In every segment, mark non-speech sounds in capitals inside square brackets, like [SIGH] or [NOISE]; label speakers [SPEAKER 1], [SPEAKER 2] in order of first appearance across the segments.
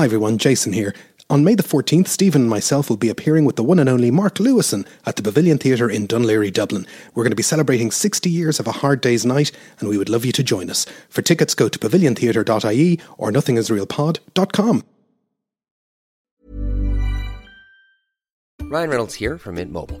[SPEAKER 1] Hi everyone, Jason here. On May the 14th, Stephen and myself will be appearing with the one and only Mark Lewisohn at the Pavilion Theatre in Laoghaire, Dublin. We're going to be celebrating 60 years of a hard day's night, and we would love you to join us. For tickets, go to paviliontheatre.ie or nothingisrealpod.com.
[SPEAKER 2] Ryan Reynolds here from Mint Mobile.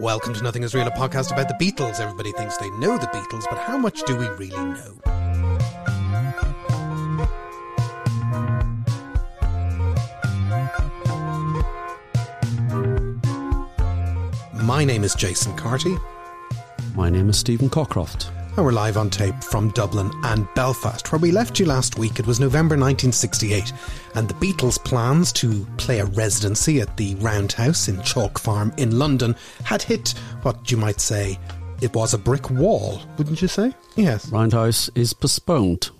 [SPEAKER 1] Welcome to Nothing Is Real, a podcast about the Beatles. Everybody thinks they know the Beatles, but how much do we really know? My name is Jason Carty,
[SPEAKER 3] My name is Stephen Cockcroft.
[SPEAKER 1] And we're live on tape from Dublin and Belfast, where we left you last week. It was November 1968, and the Beatles' plans to play a residency at the Roundhouse in Chalk Farm in London had hit what you might say it was a brick wall, wouldn't you say? Yes.
[SPEAKER 3] Roundhouse is postponed.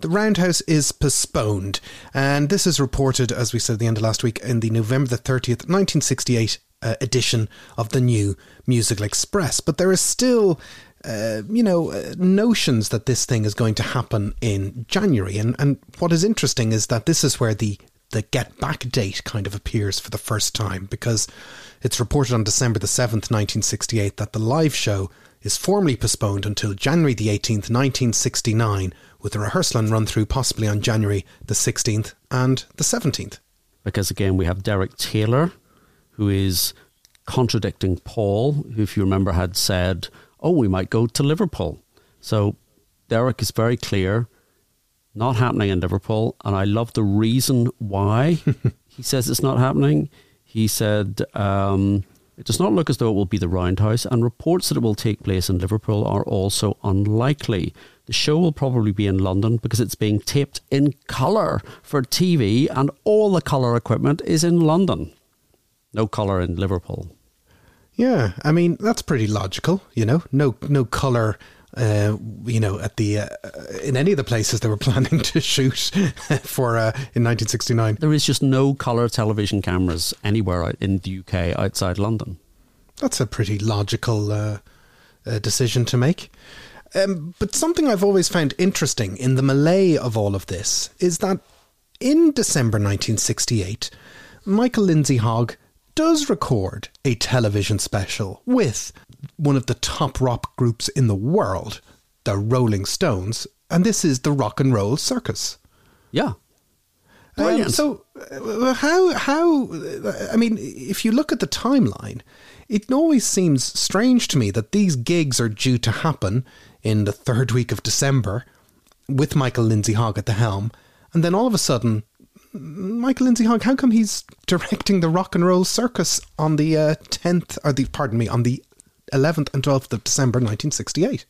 [SPEAKER 1] The Roundhouse is postponed, and this is reported, as we said at the end of last week, in the November the 30th, 1968 uh, edition of the new Musical Express. But there is still, uh, you know, uh, notions that this thing is going to happen in January. And, and what is interesting is that this is where the, the get back date kind of appears for the first time, because it's reported on December the 7th, 1968, that the live show is formally postponed until January the 18th, 1969, with a rehearsal and run through possibly on January the 16th and the 17th.
[SPEAKER 3] Because again, we have Derek Taylor, who is contradicting Paul, who, if you remember, had said, Oh, we might go to Liverpool. So Derek is very clear, not happening in Liverpool. And I love the reason why [LAUGHS] he says it's not happening. He said, um, It does not look as though it will be the Roundhouse, and reports that it will take place in Liverpool are also unlikely. The show will probably be in London because it's being taped in colour for TV, and all the colour equipment is in London. No colour in Liverpool.
[SPEAKER 1] Yeah, I mean that's pretty logical, you know. No, no color, uh, you know, at the uh, in any of the places they were [LAUGHS] planning to shoot [LAUGHS] for uh, in 1969.
[SPEAKER 3] There is just no colour television cameras anywhere in the UK outside London.
[SPEAKER 1] That's a pretty logical uh, uh, decision to make. Um, but something I've always found interesting in the melee of all of this is that in December 1968, Michael Lindsay Hogg does record a television special with one of the top rock groups in the world, the Rolling Stones, and this is the Rock and Roll Circus.
[SPEAKER 3] Yeah.
[SPEAKER 1] Um,
[SPEAKER 3] Brilliant.
[SPEAKER 1] so, uh, how how? uh, I mean, if you look at the timeline, it always seems strange to me that these gigs are due to happen in the third week of December, with Michael Lindsay Hogg at the helm, and then all of a sudden, Michael Lindsay Hogg, how come he's directing the Rock and Roll Circus on the uh, tenth, or the pardon me, on the eleventh and twelfth of December, nineteen sixty-eight?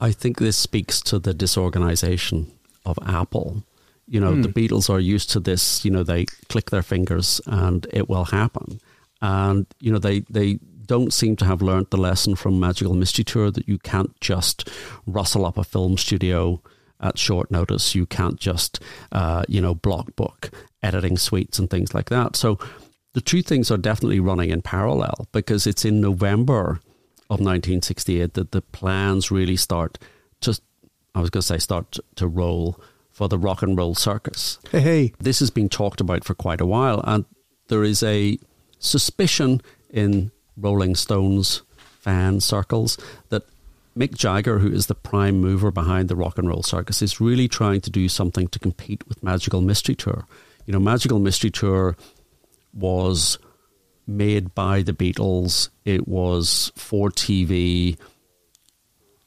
[SPEAKER 3] I think this speaks to the disorganization of Apple. You know, the Beatles are used to this, you know, they click their fingers and it will happen. And, you know, they, they don't seem to have learnt the lesson from Magical Mystery Tour that you can't just rustle up a film studio at short notice. You can't just, uh, you know, block book editing suites and things like that. So the two things are definitely running in parallel because it's in November of 1968 that the plans really start to, I was going to say, start to roll for the rock and roll circus.
[SPEAKER 1] Hey, hey,
[SPEAKER 3] This has been talked about for quite a while, and there is a suspicion in Rolling Stones fan circles that Mick Jagger, who is the prime mover behind the rock and roll circus, is really trying to do something to compete with Magical Mystery Tour. You know, Magical Mystery Tour was made by the Beatles, it was for TV,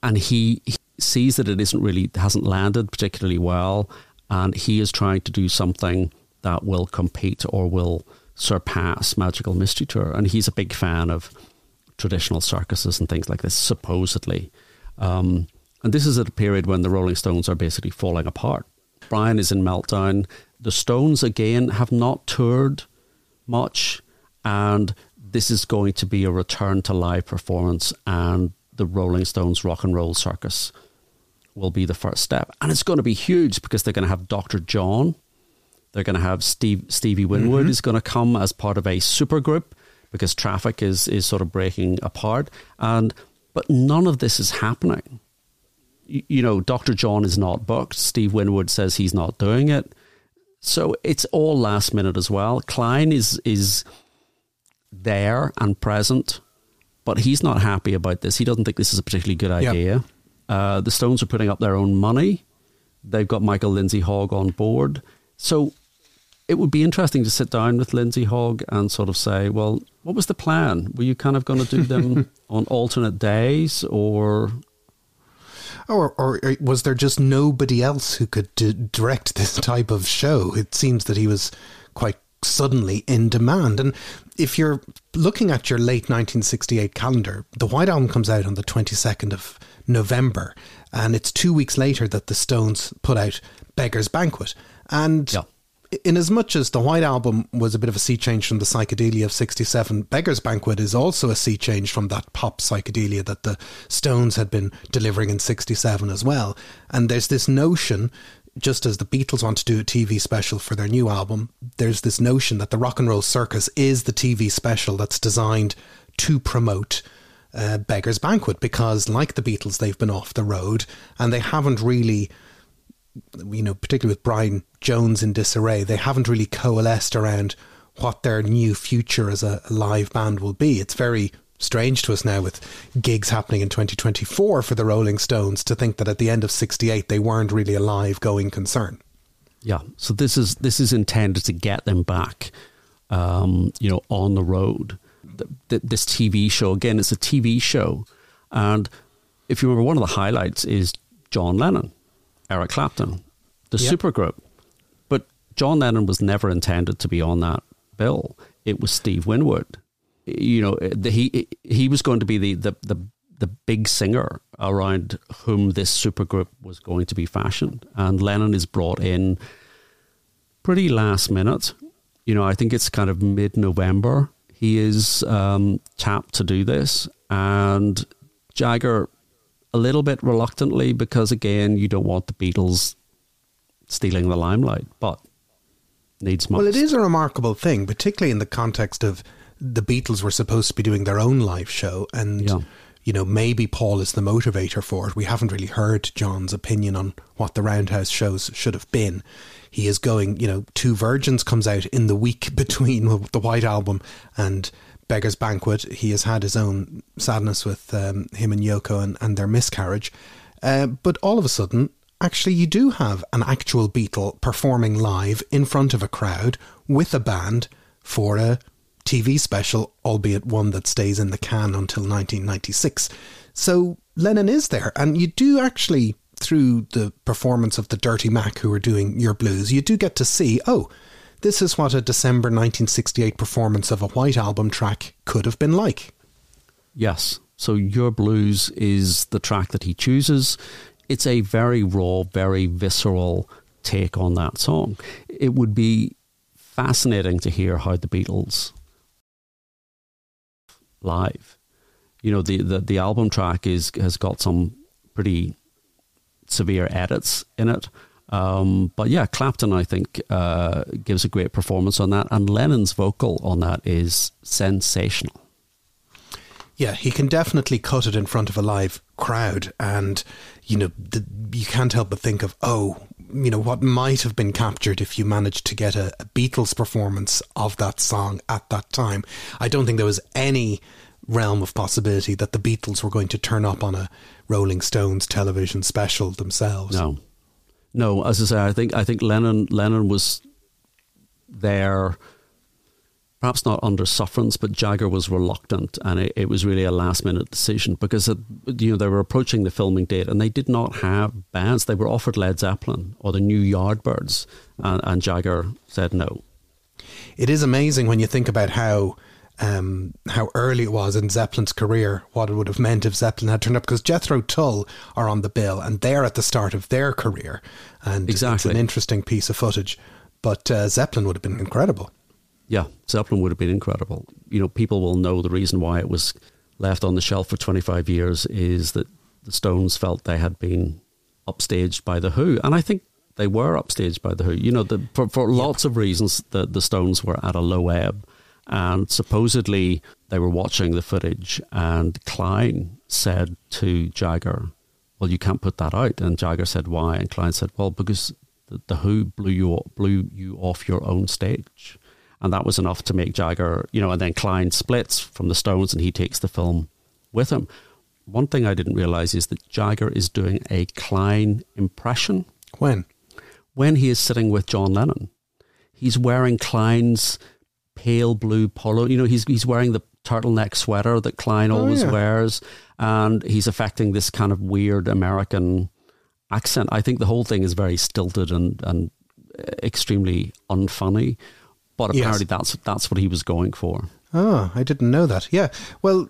[SPEAKER 3] and he, he sees that it isn't really hasn't landed particularly well, and he is trying to do something that will compete or will surpass Magical Mystery Tour. And he's a big fan of traditional circuses and things like this, supposedly. Um, And this is at a period when the Rolling Stones are basically falling apart. Brian is in meltdown. The Stones, again, have not toured much. And this is going to be a return to live performance. And the Rolling Stones Rock and Roll Circus will be the first step. And it's going to be huge because they're going to have Dr. John. They're going to have Steve Stevie Winwood mm-hmm. is going to come as part of a supergroup because traffic is is sort of breaking apart. And but none of this is happening. You, you know, Dr. John is not booked. Steve Winwood says he's not doing it. So it's all last minute as well. Klein is is there and present, but he's not happy about this. He doesn't think this is a particularly good idea. Yep. Uh, the Stones are putting up their own money. They've got Michael Lindsay Hogg on board. So it would be interesting to sit down with Lindsay Hogg and sort of say, well, what was the plan? Were you kind of going to do them [LAUGHS] on alternate days or
[SPEAKER 1] or, or, was there just nobody else who could d- direct this type of show? It seems that he was quite suddenly in demand. And if you're looking at your late 1968 calendar, the White Album comes out on the 22nd of November, and it's two weeks later that the Stones put out Beggar's Banquet. And yeah in as much as the White Album was a bit of a sea change from the psychedelia of 67, Beggar's Banquet is also a sea change from that pop psychedelia that the Stones had been delivering in 67 as well. And there's this notion, just as the Beatles want to do a TV special for their new album, there's this notion that the Rock and Roll Circus is the TV special that's designed to promote uh, Beggar's Banquet because, like the Beatles, they've been off the road and they haven't really you know, particularly with Brian Jones in disarray, they haven't really coalesced around what their new future as a live band will be. It's very strange to us now with gigs happening in 2024 for the Rolling Stones to think that at the end of 68 they weren't really a live going concern.
[SPEAKER 3] Yeah, so this is this is intended to get them back, um, you know, on the road. The, the, this TV show again, it's a TV show, and if you remember, one of the highlights is John Lennon Eric Clapton, the yep. supergroup. But John Lennon was never intended to be on that bill. It was Steve Winwood. You know, the, he he was going to be the, the the the big singer around whom this supergroup was going to be fashioned, and Lennon is brought in pretty last minute. You know, I think it's kind of mid November. He is um, tapped to do this, and Jagger a little bit reluctantly because again, you don't want the Beatles stealing the limelight, but needs must.
[SPEAKER 1] Well, it is a remarkable thing, particularly in the context of the Beatles were supposed to be doing their own live show, and yeah. you know maybe Paul is the motivator for it. We haven't really heard John's opinion on what the Roundhouse shows should have been. He is going, you know, Two Virgins comes out in the week [LAUGHS] between the White Album and Beggar's Banquet. He has had his own sadness with um, him and Yoko and, and their miscarriage. Uh, but all of a sudden, actually, you do have an actual Beatle performing live in front of a crowd with a band for a TV special, albeit one that stays in the can until 1996. So Lennon is there, and you do actually, through the performance of the Dirty Mac who are doing your Blues, you do get to see, oh, this is what a December 1968 performance of a White Album track could have been like.
[SPEAKER 3] Yes. So Your Blues is the track that he chooses. It's a very raw, very visceral take on that song. It would be fascinating to hear how the Beatles live. You know, the, the, the album track is has got some pretty severe edits in it. Um, but yeah, Clapton, I think, uh, gives a great performance on that, and Lennon's vocal on that is sensational.
[SPEAKER 1] Yeah, he can definitely cut it in front of a live crowd, and you know, the, you can't help but think of oh, you know, what might have been captured if you managed to get a, a Beatles performance of that song at that time. I don't think there was any realm of possibility that the Beatles were going to turn up on a Rolling Stones television special themselves.
[SPEAKER 3] No, no, as I say, I think I think Lennon Lennon was there, perhaps not under sufferance, but Jagger was reluctant, and it, it was really a last minute decision because it, you know they were approaching the filming date, and they did not have bands. They were offered Led Zeppelin or the New Yardbirds, and, and Jagger said no.
[SPEAKER 1] It is amazing when you think about how um, how early it was in Zeppelin's career, what it would have meant if Zeppelin had turned up, because Jethro Tull are on the bill and they're at the start of their career. And
[SPEAKER 3] Exactly.
[SPEAKER 1] it's an interesting piece of footage. But uh, Zeppelin would have been incredible.
[SPEAKER 3] Yeah, Zeppelin would have been incredible. You know, people will know the reason why it was left on the shelf for 25 years is that the Stones felt they had been upstaged by The Who. And I think they were upstaged by The Who. You know, the, for, for lots of reasons, the, the Stones were at a low ebb. And supposedly they were watching the footage, and Klein said to Jagger, Well, you can't put that out. And Jagger said, Why? And Klein said, Well, because the, the Who blew you, blew you off your own stage and that was enough to make Jagger, you know, and then Klein splits from the Stones and he takes the film with him. One thing I didn't realize is that Jagger is doing a Klein impression
[SPEAKER 1] When?
[SPEAKER 3] when he is sitting with John Lennon. He's wearing Klein's pale blue polo. You know, he's he's wearing the turtleneck sweater that Klein always
[SPEAKER 1] yeah.
[SPEAKER 3] wears, and he's affecting this kind of weird American accent. I think the whole thing is very stilted and and extremely unfunny. But
[SPEAKER 1] Yes.
[SPEAKER 3] apparently, that's that's what he was going for.
[SPEAKER 1] Oh, I didn't know that. Yeah. Well,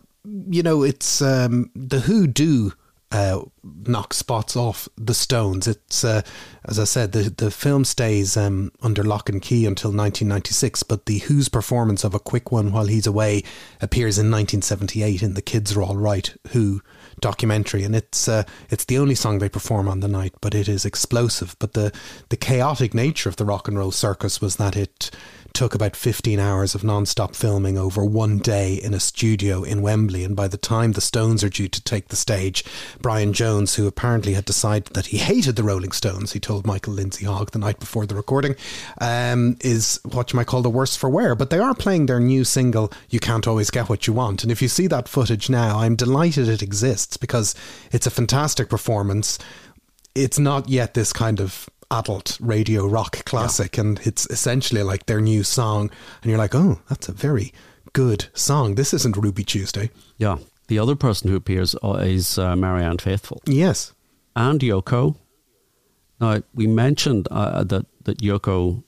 [SPEAKER 1] you know, it's um, the Who do uh, knock spots off the Stones. It's uh, as I said, the the film stays um, under lock and key until 1996, but the Who's performance of a quick one while he's away appears in 1978 in the Kids Are All Right Who documentary, and it's uh, it's the only song they perform on the night, but it is explosive. But the the chaotic nature of the rock and roll circus was that it took about 15 hours of non-stop filming over one day in a studio in Wembley and by the time the Stones are due to take the stage Brian Jones who apparently had decided that he hated the Rolling Stones he told Michael Lindsay Hogg the night before the recording um, is what you might call the worst for wear. But they are playing their new single You Can't Always Get What You Want. And if you see that footage now I'm delighted it exists because it's a fantastic performance. It's not yet this kind of adult radio rock classic and it's essentially like their new song and you're like oh that's a very good song this isn't ruby tuesday
[SPEAKER 3] Yeah. The other person who appears uh, is uh, Marianne Faithfull.
[SPEAKER 1] yes
[SPEAKER 3] and Yoko. Now, we mentioned uh, that, that Yoko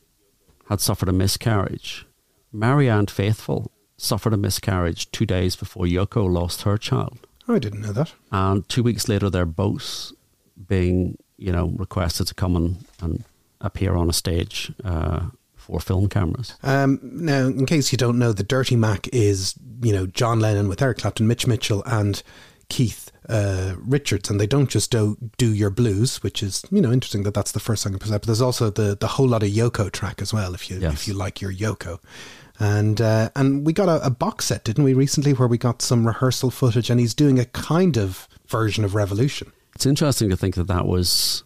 [SPEAKER 3] had suffered a miscarriage. Marianne Faithfull suffered a miscarriage two days before Yoko lost her child.
[SPEAKER 1] oh, i didn't know that
[SPEAKER 3] And two weeks later, they're both being, you know, requested to come and, and appear on a stage uh, for film cameras.
[SPEAKER 1] um, now in case you don't know the dirty mac is you know john lennon with eric clapton mitch mitchell and keith uh, richards and they don't just do, do your blues which is you know interesting that that's the first song in but there's also the the whole lot of yoko track as well if you
[SPEAKER 3] Yes.
[SPEAKER 1] if you like your yoko and uh, and we got a, a box set didn't we recently where we got some rehearsal footage and he's doing a kind of version of revolution
[SPEAKER 3] It's interesting to think that that was,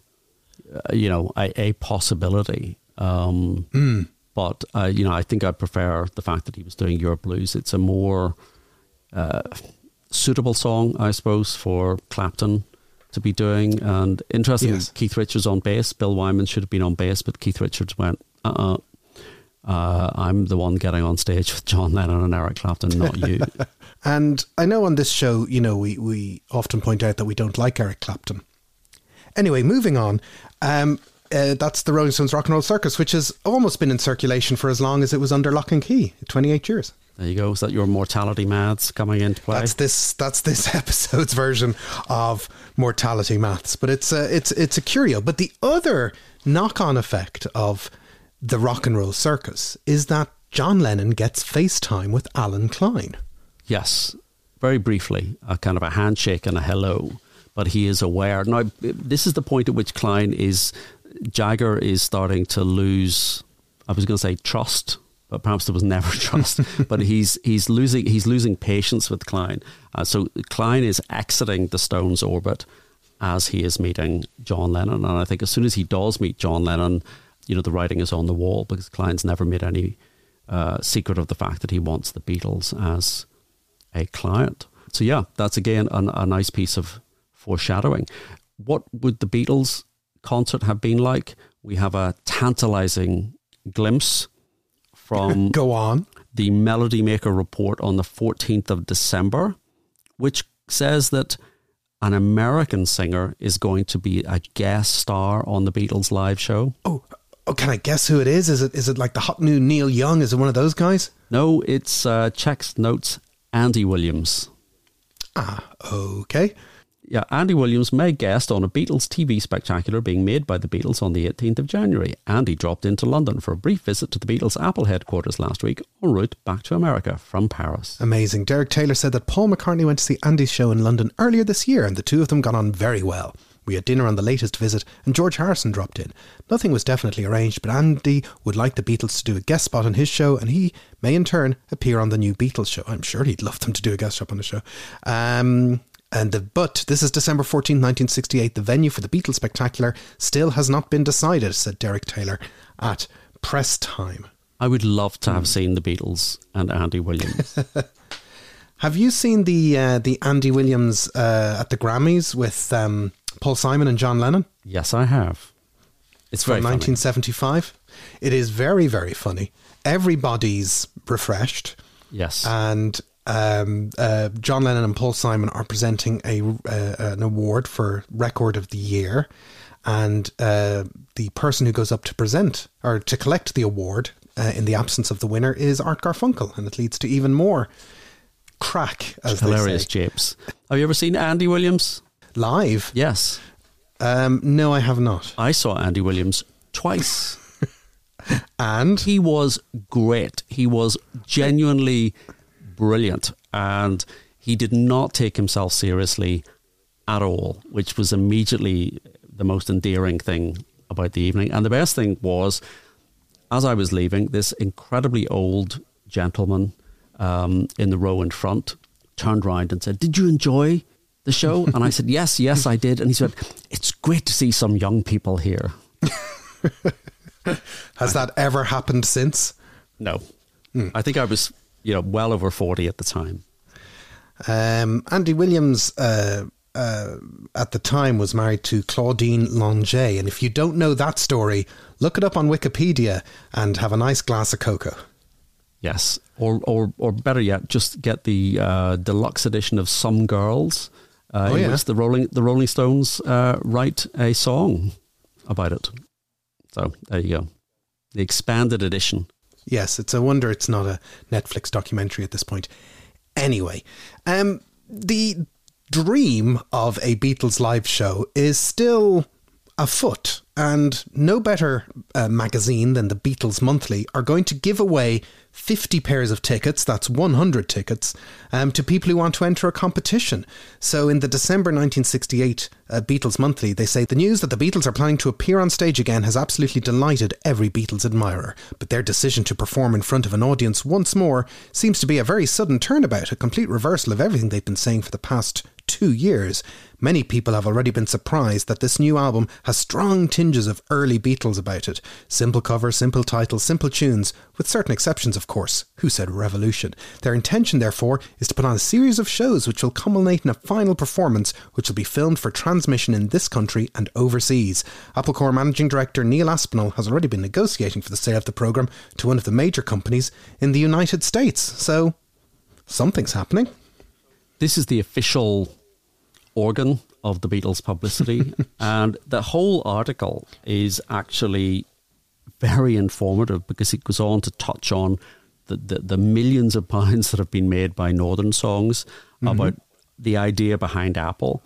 [SPEAKER 3] uh, you know, a, a possibility. Um, But, uh, you know, I think I prefer the fact that he was doing Your Blues. It's a more uh, suitable song, I suppose, for Clapton to be doing. And interesting,
[SPEAKER 1] Yes.
[SPEAKER 3] Keith Richards on bass. Bill Wyman should have been on bass, but Keith Richards went, uh-uh. Uh, I'm the one getting on stage with John Lennon and Eric Clapton, not you. [LAUGHS]
[SPEAKER 1] And I know on this show, you know, we, we often point out that we don't like Eric Clapton. Anyway, moving on. Um, uh, that's the Rolling Stones Rock and Roll Circus, which has almost been in circulation for as long as it was under lock and key 28 years.
[SPEAKER 3] there you go. Is that your mortality maths coming into play?
[SPEAKER 1] That's this. That's this [LAUGHS] episode's version of mortality maths. But it's a it's it's a curio. But the other knock-on effect of the rock and roll circus is that John Lennon gets FaceTime with Allen Klein.
[SPEAKER 3] Yes, very briefly, a kind of a handshake and a hello, but he is aware. Now, this is the point at which Klein is, Jagger is starting to lose, I was going to say trust, but perhaps there was never [LAUGHS] trust, [LAUGHS] but he's, he's losing, he's losing patience with Klein. Uh, so Klein is exiting the Stones orbit as he is meeting John Lennon. And I think as soon as he does meet John Lennon, you know, the writing is on the wall because Klein's never made any uh, secret of the fact that he wants the Beatles as a client. So yeah, that's again a, a nice piece of foreshadowing. What would the Beatles concert have been like? We have a tantalizing glimpse from [LAUGHS]
[SPEAKER 1] Go on.
[SPEAKER 3] the Melody Maker report on the 14th of December, which says that an American singer is going to be a guest star on the Beatles live show.
[SPEAKER 1] Oh, oh, can I guess who it is? Is it is it like the hot new Neil Young? Is it one of those guys?
[SPEAKER 3] No, it's uh, checks notes Andy Williams.
[SPEAKER 1] Ah, okay.
[SPEAKER 3] Yeah, Andy Williams may guest on a Beatles TV spectacular being made by the Beatles on the 18th of January. Andy dropped into London for a brief visit to the Beatles Apple headquarters last week, en route back to America from Paris.
[SPEAKER 1] Amazing. Derek Taylor said that Paul McCartney went to see Andy's show in London earlier this year and the two of them got on very well. We had dinner on the latest visit and George Harrison dropped in. Nothing was definitely arranged, but Andy would like the Beatles to do a guest spot on his show and he may in turn appear on the new Beatles show. I'm sure he'd love them to do a guest spot on the show. Um, and the, but this is December 14, 1968. The venue for the Beatles Spectacular still has not been decided, said Derek Taylor at press time.
[SPEAKER 3] I would love to have seen the Beatles and Andy Williams. [LAUGHS] [LAUGHS]
[SPEAKER 1] Have you seen the uh, the Andy Williams uh, at the Grammys with um, Paul Simon and John Lennon
[SPEAKER 3] yes, I have. It's
[SPEAKER 1] from
[SPEAKER 3] very funny.
[SPEAKER 1] 1975? It is very very funny. Everybody's refreshed.
[SPEAKER 3] Yes.
[SPEAKER 1] and um, uh, John Lennon and Paul Simon are presenting a uh, an award for Record of the Year, and uh, the person who goes up to present or to collect the award uh, in the absence of the winner is Art Garfunkel, and it leads to even more crack, as
[SPEAKER 3] Hilarious japes. Have you ever seen Andy Williams?
[SPEAKER 1] Live?
[SPEAKER 3] Yes.
[SPEAKER 1] Um, no, I have not.
[SPEAKER 3] I saw Andy Williams twice. [LAUGHS]
[SPEAKER 1] And
[SPEAKER 3] he was great. He was genuinely brilliant. And he did not take himself seriously at all, which was immediately the most endearing thing about the evening. And the best thing was, as I was leaving, this incredibly old gentleman um, in the row in front turned round and said, Did you enjoy the show? [LAUGHS] And I said, Yes, yes, I did. And he said, It's great to see some young people here. [LAUGHS]
[SPEAKER 1] has that ever happened since?
[SPEAKER 3] No. I think I was, you know, well over 40 at the time.
[SPEAKER 1] Um, Andy Williams uh, uh, at the time was married to Claudine Longet, and if you don't know that story, look it up on Wikipedia and have a nice glass of cocoa.
[SPEAKER 3] Yes, or or or better yet, just get the uh, deluxe edition of Some Girls, uh,
[SPEAKER 1] Oh,
[SPEAKER 3] in
[SPEAKER 1] yeah.
[SPEAKER 3] which the Rolling the Rolling Stones uh, write a song about it. So there you go, the expanded edition.
[SPEAKER 1] Yes, it's a wonder it's not a Netflix documentary at this point. Anyway, um, the dream of a Beatles live show is still afoot, and no better uh, magazine than the Beatles Monthly are going to give away 50 pairs of tickets, that's 100 tickets, um, to people who want to enter a competition. So in the December 1968 uh, Beatles Monthly, they say the news that the Beatles are planning to appear on stage again has absolutely delighted every Beatles admirer. But their decision to perform in front of an audience once more seems to be a very sudden turnabout, a complete reversal of everything they've been saying for the past two years. Many people have already been surprised that this new album has strong tinges of early Beatles about it. Simple cover, simple title, simple tunes, with certain exceptions, of course. Who said revolution? Their intention, therefore, is to put on a series of shows which will culminate in a final performance which will be filmed for transmission in this country and overseas. Apple Corps Managing Director Neil Aspinall has already been negotiating for the sale of the programme to one of the major companies in the United States. So, something's happening.
[SPEAKER 3] This is the official organ of the Beatles publicity, [LAUGHS] and the whole article is actually very informative because it goes on to touch on the, the, the millions of pounds that have been made by Northern Songs mm-hmm. about the idea behind Apple.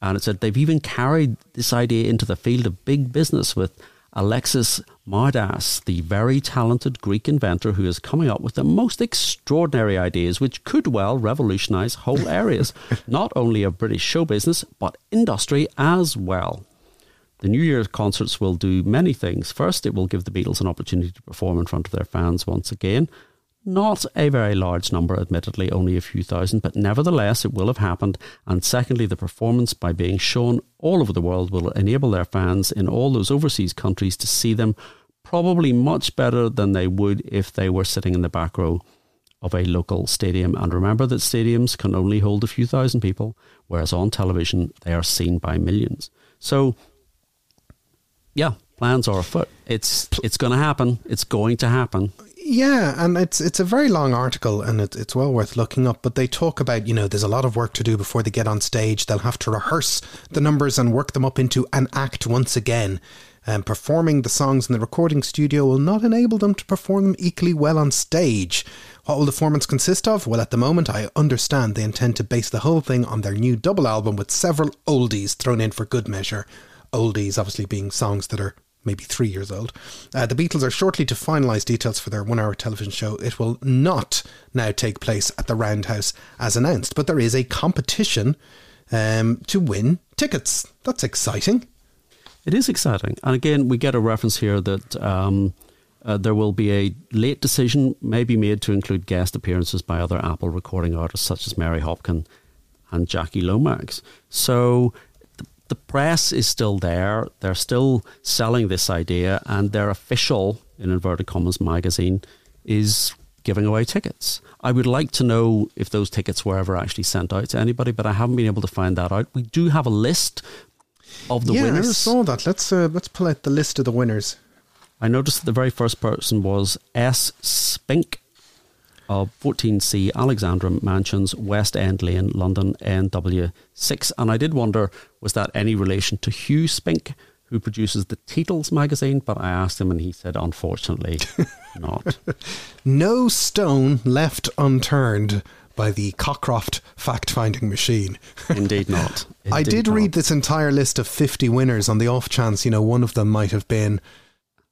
[SPEAKER 3] And it said they've even carried this idea into the field of big business with Alexis Mardas, the very talented Greek inventor who is coming up with the most extraordinary ideas which could well revolutionize whole areas, [LAUGHS] not only of British show business, but industry as well. The New Year's concerts will do many things. First, it will give the Beatles an opportunity to perform in front of their fans once again. Not a very large number, admittedly, only a few thousand, but nevertheless it will have happened. And secondly, the performance, by being shown all over the world, will enable their fans in all those overseas countries to see them probably much better than they would if they were sitting in the back row of a local stadium. And remember that stadiums can only hold a few thousand people, whereas on television they are seen by millions. So, yeah, plans are afoot. It's it's going to happen. It's going to happen.
[SPEAKER 1] Yeah, and it's it's a very long article and it, it's well worth looking up. But they talk about you know there's a lot of work to do before they get on stage. They'll have to rehearse the numbers and work them up into an act once again. And performing the songs in the recording studio will not enable them to perform them equally well on stage. What will the formats consist of? Well, at the moment, I understand they intend to base the whole thing on their new double album with several oldies thrown in for good measure. Oldies, obviously, being songs that are maybe three years old. Uh, the Beatles are shortly to finalise details for their one hour television show. It will not now take place at the Roundhouse as announced, but there is a competition um, to win tickets. That's exciting.
[SPEAKER 3] It is exciting. And again, we get a reference here that um, uh, there will be a late decision, maybe made to include guest appearances by other Apple recording artists such as Mary Hopkin and Jackie Lomax. So the, press is still there. They're still selling this idea, and their official, in inverted commas, magazine is giving away tickets. I would like to know if those tickets were ever actually sent out to anybody, but I haven't been able to find that out. We do have a list of the
[SPEAKER 1] yeah,
[SPEAKER 3] winners.
[SPEAKER 1] I saw that. Let's uh, let's pull out the list of the winners.
[SPEAKER 3] I noticed that the very first person was S. Spink of 14C Alexandra Mansions, West End Lane, London, NW6. And I did wonder, was that any relation to Hugh Spink, who produces the Teetles magazine? But I asked him and he said, unfortunately, [LAUGHS] not.
[SPEAKER 1] No stone left unturned by the Cockcroft fact finding machine. [LAUGHS]
[SPEAKER 3] Indeed not.
[SPEAKER 1] I did
[SPEAKER 3] not.
[SPEAKER 1] read this entire list of 50 winners on the off chance, you know, one of them might have been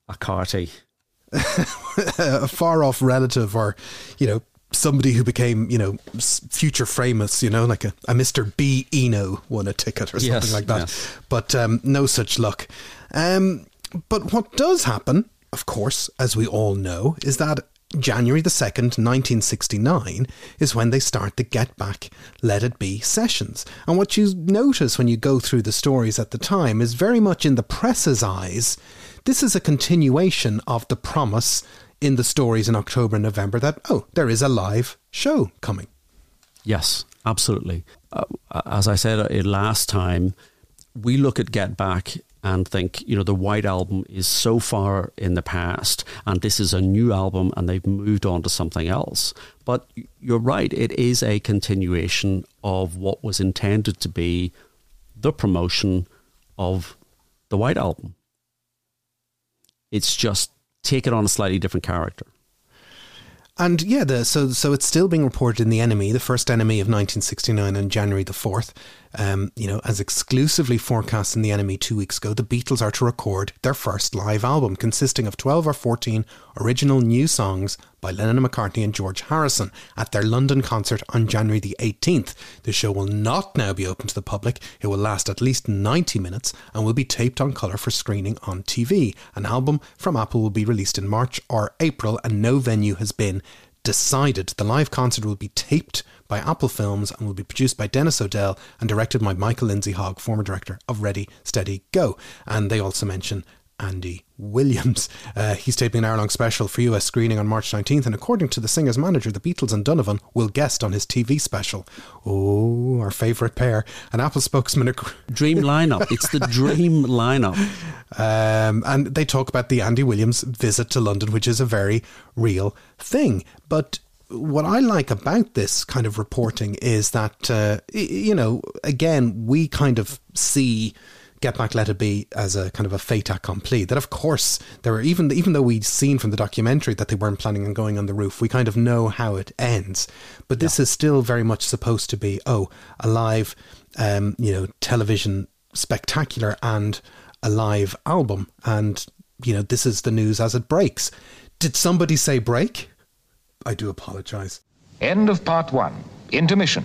[SPEAKER 3] A Carty. [LAUGHS]
[SPEAKER 1] a far off relative or, you know, somebody who became, you know, future famous, you know, like a, a Mr. B. Eno won a ticket or something
[SPEAKER 3] Yes,
[SPEAKER 1] like that.
[SPEAKER 3] yes.
[SPEAKER 1] But um, no such luck. Um, but what does happen, of course, as we all know, is that January the 2nd, 1969, is when they start the Get Back, Let It Be sessions. And what you notice when you go through the stories at the time is very much in the press's eyes, this is a continuation of the promise in the stories in October and November that, oh, there is a live show coming.
[SPEAKER 3] Yes, absolutely. Uh, as I said uh, last time, we look at Get Back and think, you know, the White Album is so far in the past and this is a new album and they've moved on to something else. But you're right, it is a continuation of what was intended to be the promotion of the White Album. It's just taken on a slightly different character.
[SPEAKER 1] And yeah, the, so so it's still being reported in the NME, the first NME of 1969 on January the 4th. Um, you know, as exclusively forecast in the NME two weeks ago, the Beatles are to record their first live album, consisting of 12 or 14 original new songs by Lennon and McCartney and George Harrison at their London concert on January the 18th. The show will not now be open to the public. It will last at least 90 minutes and will be taped on colour for screening on TV. An album from Apple will be released in March or April, and no venue has been decided. The live concert will be taped by Apple Films and will be produced by Dennis O'Dell and directed by Michael Lindsay Hogg, former director of Ready, Steady, Go. And they also mention Andy Williams. Uh, he's taping an hour long special for US screening on March 19th, and according to the singer's manager, the Beatles and Donovan will guest on his TV special. Oh, our favourite pair. An Apple spokesman ag- [LAUGHS]
[SPEAKER 3] Dream lineup. It's the dream lineup.
[SPEAKER 1] Um, and they talk about the Andy Williams visit to London, which is a very real thing. But what I like about this kind of reporting is that, uh, you know, again, we kind of see Get Back, Let It Be as a kind of a fait accompli. That, of course, there were even even though we'd seen from the documentary that they weren't planning on going on the roof, we kind of know how it ends. But this is still very much supposed to be, oh, a live, um, you know, television spectacular and a live album. And, you know, this is the news as it breaks. Did somebody say break? I do apologize.
[SPEAKER 4] End of part one. Intermission.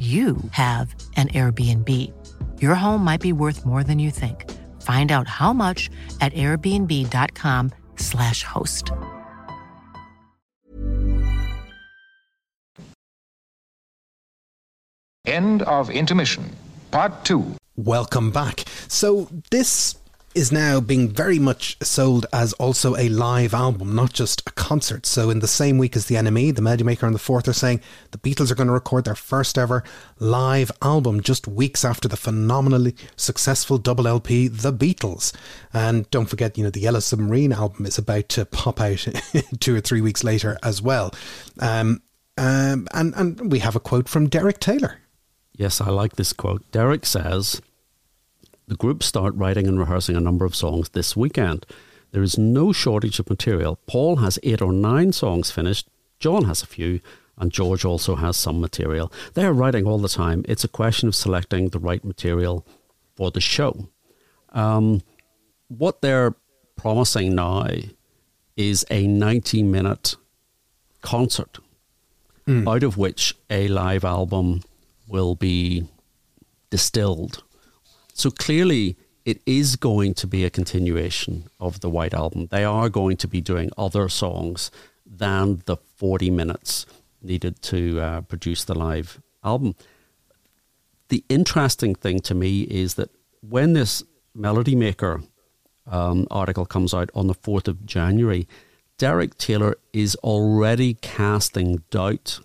[SPEAKER 5] you have an Airbnb. Your home might be worth more than you think. Find out how much at airbnb.com/slash host.
[SPEAKER 4] End of intermission. Part 2.
[SPEAKER 1] Welcome back. So, this is now being very much sold as also a live album, not just a concert. So, in the same week as the NME, the Melody Maker and the Fourth are saying the Beatles are going to record their first ever live album just weeks after the phenomenally successful double LP, The Beatles. And don't forget, you know, the Yellow Submarine album is about to pop out [LAUGHS] two or three weeks later as well. Um, um, and, and we have a quote from Derek Taylor.
[SPEAKER 3] Yes, I like this quote. Derek says, The group start writing and rehearsing a number of songs this weekend. There is no shortage of material. Paul has eight or nine songs finished, John has a few, and George also has some material. They are writing all the time. It's a question of selecting the right material for the show. Um, what they're promising now is a 90 minute concert, mm. out of which a live album will be distilled. So clearly, it is going to be a continuation of the White Album. They are going to be doing other songs than the 40 minutes needed to uh, produce the live album. The interesting thing to me is that when this Melody Maker um, article comes out on the 4th of January, Derek Taylor is already casting doubt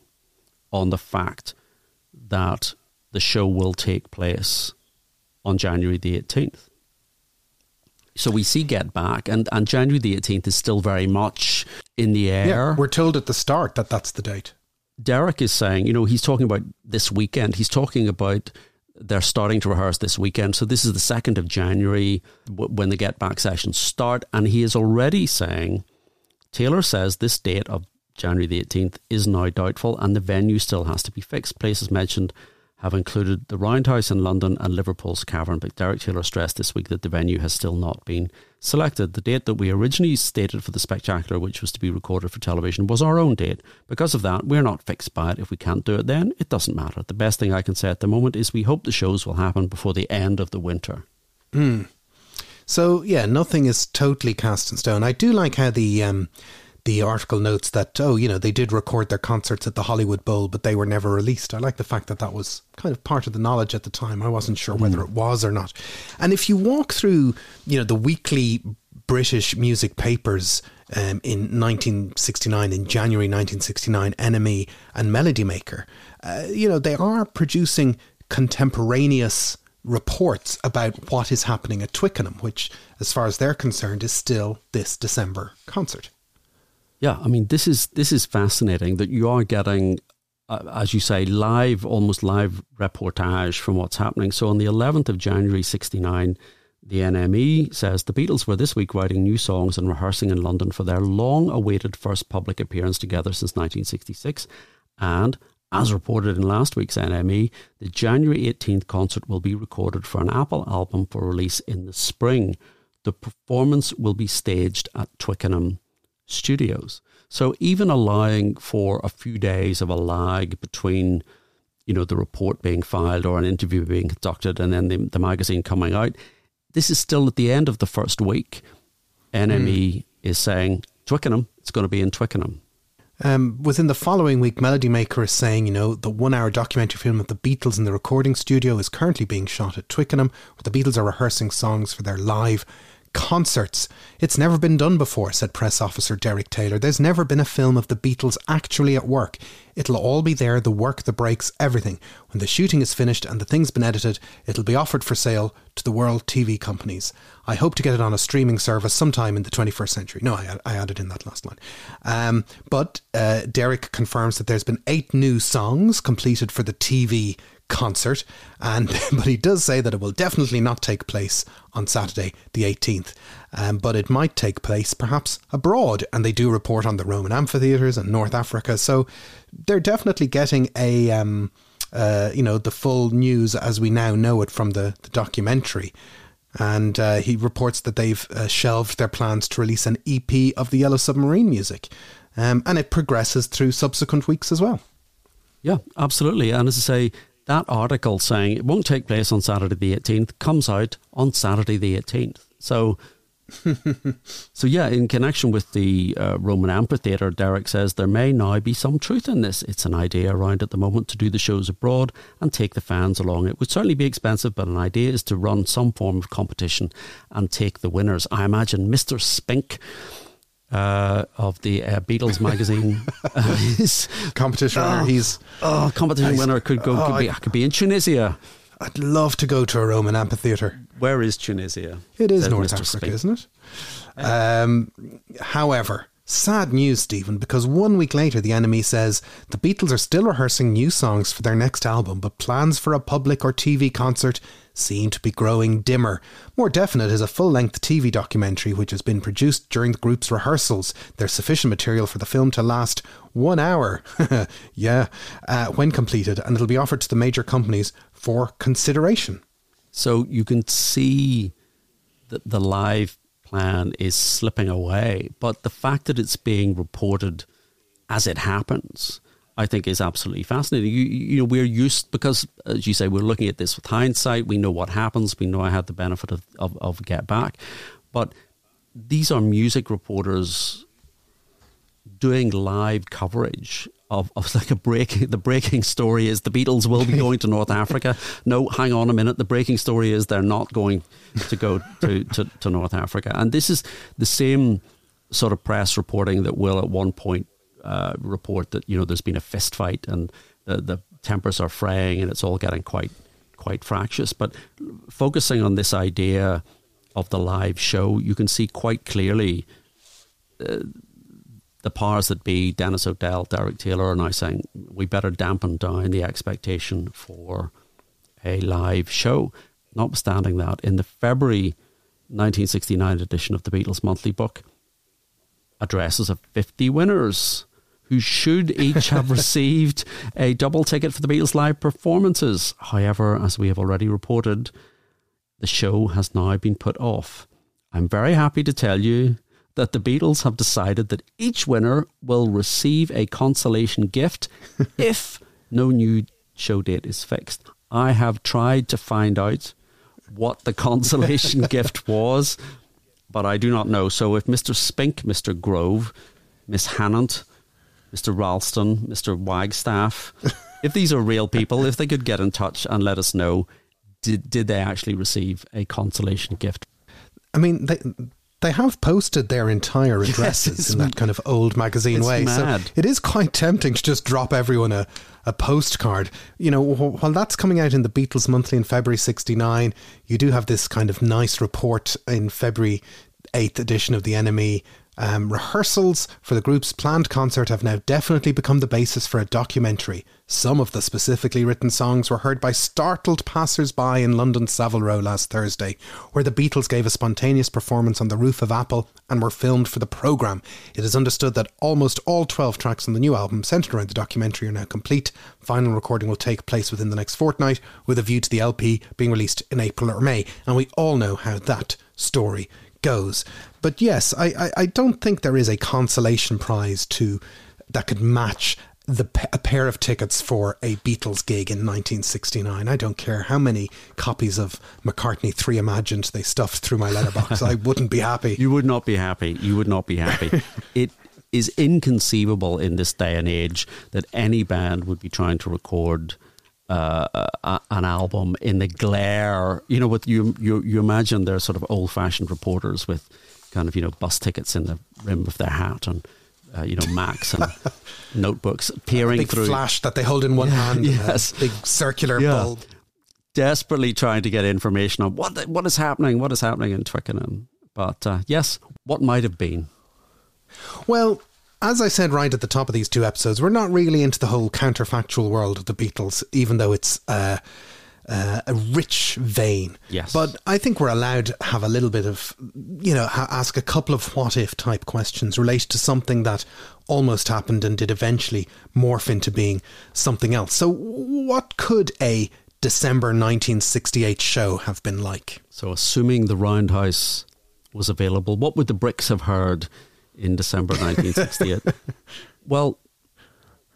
[SPEAKER 3] on the fact that the show will take place on January the 18th. So we see Get Back, and, and January the 18th is still very much in the air.
[SPEAKER 1] Yeah, we're told at the start that that's the date.
[SPEAKER 3] Derek is saying, you know, he's talking about this weekend. He's talking about they're starting to rehearse this weekend. So this is the 2nd of January when the Get Back sessions start. And he is already saying, Taylor says this date of January the 18th is now doubtful and the venue still has to be fixed. Places mentioned have included the Roundhouse in London and Liverpool's Cavern, but Derek Taylor stressed this week that the venue has still not been selected. The date that we originally stated for the spectacular, which was to be recorded for television, was our own date. Because of that, we're not fixed by it. If we can't do it then, it doesn't matter. The best thing I can say at the moment is we hope the shows will happen before the end of the winter.
[SPEAKER 1] Mm. So, yeah, nothing is totally cast in stone. I do like how the. Um, the article notes that, oh, you know, they did record their concerts at the Hollywood Bowl, but they were never released. I like the fact that that was kind of part of the knowledge at the time. I wasn't sure whether mm. it was or not. And if you walk through, you know, the weekly British music papers um, in 1969, in January 1969, NME and Melody Maker, uh, you know, they are producing contemporaneous reports about what is happening at Twickenham, which, as far as they're concerned, is still this December concert.
[SPEAKER 3] Yeah, I mean this is this is fascinating that you are getting, uh, as you say, live, almost live reportage from what's happening. So on the 11th of January '69, the NME says the Beatles were this week writing new songs and rehearsing in London for their long-awaited first public appearance together since 1966, and as reported in last week's NME, the January 18th concert will be recorded for an Apple album for release in the spring. The performance will be staged at Twickenham studios. So even allowing for a few days of a lag between, you know, the report being filed or an interview being conducted and then the, the magazine coming out, this is still at the end of the first week. NME mm. is saying Twickenham, it's going to be in Twickenham.
[SPEAKER 1] Um, within the following week, Melody Maker is saying, you know, the one hour documentary film of the Beatles in the recording studio is currently being shot at Twickenham, where the Beatles are rehearsing songs for their live concerts. It's never been done before, said press officer Derek Taylor. There's never been a film of the Beatles actually at work. It'll all be there the work, the breaks, everything. When the shooting is finished and the thing's been edited, it'll be offered for sale to the world TV companies. I hope to get it on a streaming service sometime in the 21st century. No, I, I added in that last line. Um, but uh, Derek confirms that there's been eight new songs completed for the TV concert and [LAUGHS] but he does say that it will definitely not take place on Saturday the 18th um, but it might take place perhaps abroad and they do report on the Roman amphitheaters in North Africa so they're definitely getting a um, uh, you know the full news as we now know it from the, the documentary and uh, he reports that they've uh, shelved their plans to release an EP of the Yellow Submarine music um, and it progresses through subsequent weeks as well
[SPEAKER 3] yeah, absolutely. And as I say, that article saying it won't take place on Saturday the 18th comes out on Saturday the 18th. So, [LAUGHS] so yeah, in connection with the uh, Roman amphitheatre, Derek says there may now be some truth in this. It's an idea around at the moment to do the shows abroad and take the fans along. It would certainly be expensive, but an idea is to run some form of competition and take the winners. I imagine Mr. Spink uh, of the uh, Beatles magazine. [LAUGHS] uh,
[SPEAKER 1] competition winner. He's
[SPEAKER 3] oh, competition
[SPEAKER 1] he's,
[SPEAKER 3] winner could go.
[SPEAKER 1] oh,
[SPEAKER 3] could, be, could be in Tunisia.
[SPEAKER 1] I'd love to go to a Roman amphitheatre.
[SPEAKER 3] Where is Tunisia?
[SPEAKER 1] It is North
[SPEAKER 3] Mr.
[SPEAKER 1] Africa,
[SPEAKER 3] Spink.
[SPEAKER 1] isn't it? Um, however, sad news, Stephen, because one week later, the NME says the Beatles are still rehearsing new songs for their next album, but plans for a public or TV concert seem to be growing dimmer. More definite is a full length TV documentary which has been produced during the group's rehearsals. There's sufficient material for the film to last one hour. [LAUGHS] yeah, uh, when completed, and it'll be offered to the major companies for consideration.
[SPEAKER 3] So you can see that the live plan is slipping away, but the fact that it's being reported as it happens, I think, is absolutely fascinating. You, you know, we're used because, as you say, we're looking at this with hindsight. We know what happens. We know I had the benefit of, of, of Get Back, but these are music reporters doing live coverage of, of [LAUGHS] like a breaking the breaking story is the Beatles will be going to North Africa. No, hang on a minute. The breaking story is they're not going to go to, to, to North Africa. And this is the same sort of press reporting that will at one point uh, report that, you know, there's been a fist fight and the, the tempers are fraying and it's all getting quite quite fractious. But focusing on this idea of the live show, you can see quite clearly uh, the powers that be, Dennis O'Dell, Derek Taylor, are now saying we better dampen down the expectation for a live show. Notwithstanding that, in the February 1969 edition of the Beatles Monthly Book, addresses of 50 winners who should each have [LAUGHS] received a double ticket for the Beatles live performances. However, as we have already reported, the show has now been put off. I'm very happy to tell you that the Beatles have decided that each winner will receive a consolation gift [LAUGHS] if no new show date is fixed. I have tried to find out what the consolation [LAUGHS] gift was, but I do not know. So if Mr. Spink, Mr. Grove, Miss Hannant, Mr. Ralston, Mr. Wagstaff, [LAUGHS] if these are real people, if they could get in touch and let us know, did, did they actually receive a consolation gift?
[SPEAKER 1] I mean, they they have posted their entire [LAUGHS] addresses
[SPEAKER 3] it's
[SPEAKER 1] in that kind of old magazine way.
[SPEAKER 3] mad.
[SPEAKER 1] So it is quite tempting to just drop everyone a, a postcard. You know, wh- while that's coming out in the Beatles Monthly in February 69, you do have this kind of nice report in February 8th edition of The NME. Um, rehearsals for the group's planned concert have now definitely become the basis for a documentary. Some of the specifically written songs were heard by startled passers by in London's Savile Row last Thursday, where the Beatles gave a spontaneous performance on the roof of Apple and were filmed for the programme. It is understood that almost all 12 tracks on the new album centred around the documentary are now complete. Final recording will take place within the next fortnight, with a view to the LP being released in April or May. And we all know how that story goes. But yes, I, I, I don't think there is a consolation prize to that could match the a pair of tickets for a Beatles gig in 1969. I don't care how many copies of McCartney 3 Imagined they stuffed through my letterbox. I [LAUGHS] wouldn't be happy.
[SPEAKER 3] You would not be happy. You would not be happy. [LAUGHS] it is inconceivable in this day and age that any band would be trying to record uh, a, an album in the glare. You know, with you, you, you imagine they're sort of old-fashioned reporters with kind of you know bus tickets in the rim of their hat and uh, you know, Macs and [LAUGHS] notebooks peering
[SPEAKER 1] Big
[SPEAKER 3] through.
[SPEAKER 1] flash that they hold in one hand. and a
[SPEAKER 3] yes.
[SPEAKER 1] big circular
[SPEAKER 3] Yeah.
[SPEAKER 1] bulb.
[SPEAKER 3] desperately trying to get information on what what is happening, what is happening in Twickenham. But uh, yes, what might have been.
[SPEAKER 1] Well, as I said right at the top of these two episodes, we're not really into the whole counterfactual world of the Beatles, even though it's uh, uh, a rich vein.
[SPEAKER 3] Yes.
[SPEAKER 1] But I think we're allowed to have a little bit of, you know, ha- ask a couple of what if type questions related to something that almost happened and did eventually morph into being something else. So, what could a December 1968 show have been like?
[SPEAKER 3] So, assuming the Roundhouse was available, what would the Bricks have heard in December 1968? [LAUGHS] well,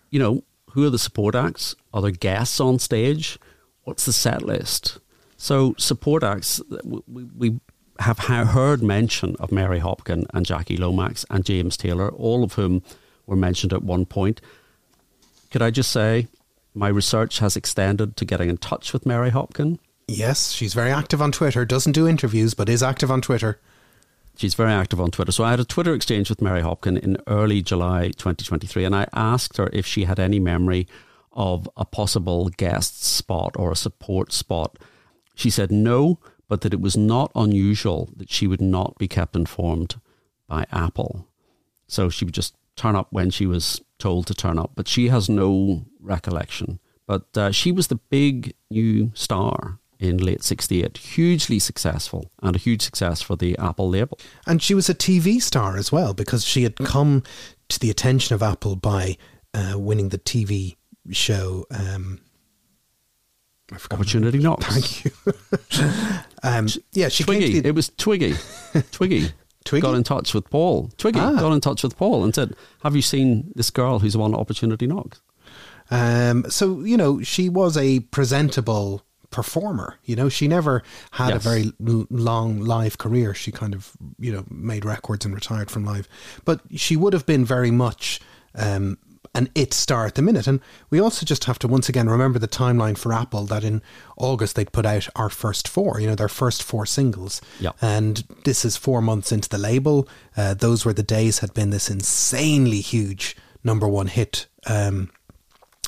[SPEAKER 3] you know, who are the support acts? Are there guests on stage? What's the set list? So, support acts, we, we have heard mention of Mary Hopkin and Jackie Lomax and James Taylor, all of whom were mentioned at one point. Could I just say, my research has extended to getting in touch with Mary Hopkin.
[SPEAKER 1] Yes, she's very active on Twitter, doesn't do interviews, but is active on Twitter.
[SPEAKER 3] She's very active on Twitter. So I had a Twitter exchange with Mary Hopkin in early July 2023, and I asked her if she had any memory of a possible guest spot or a support spot. She said no, but that it was not unusual that she would not be kept informed by Apple. So she would just turn up when she was told to turn up, but she has no recollection. But uh, she was the big new star in late 68, hugely successful and a huge success for the Apple label.
[SPEAKER 1] And she was a TV star as well because she had come to the attention of Apple by uh, winning the TV show. Um, I forgot.
[SPEAKER 3] Opportunity knocks.
[SPEAKER 1] Thank you. [LAUGHS] um, yeah, she came
[SPEAKER 3] Twiggy.
[SPEAKER 1] the,
[SPEAKER 3] It was Twiggy. [LAUGHS] Twiggy.
[SPEAKER 1] Twiggy?
[SPEAKER 3] got in touch with Paul. Twiggy
[SPEAKER 1] Ah.
[SPEAKER 3] got in touch with Paul and said, "Have you seen this girl who's won Opportunity Knocks?"
[SPEAKER 1] um, so you know she was a presentable performer. You know, she never had
[SPEAKER 3] Yes.
[SPEAKER 1] a very l- long live career. She kind of you know made records and retired from live, but she would have been very much. Um, an it star at the minute. And we also just have to once again remember the timeline for Apple that in August they'd put out our first four, you know, their first four singles.
[SPEAKER 3] Yeah.
[SPEAKER 1] And this is four months into the label. Uh, those were the days had been this insanely huge number one hit um,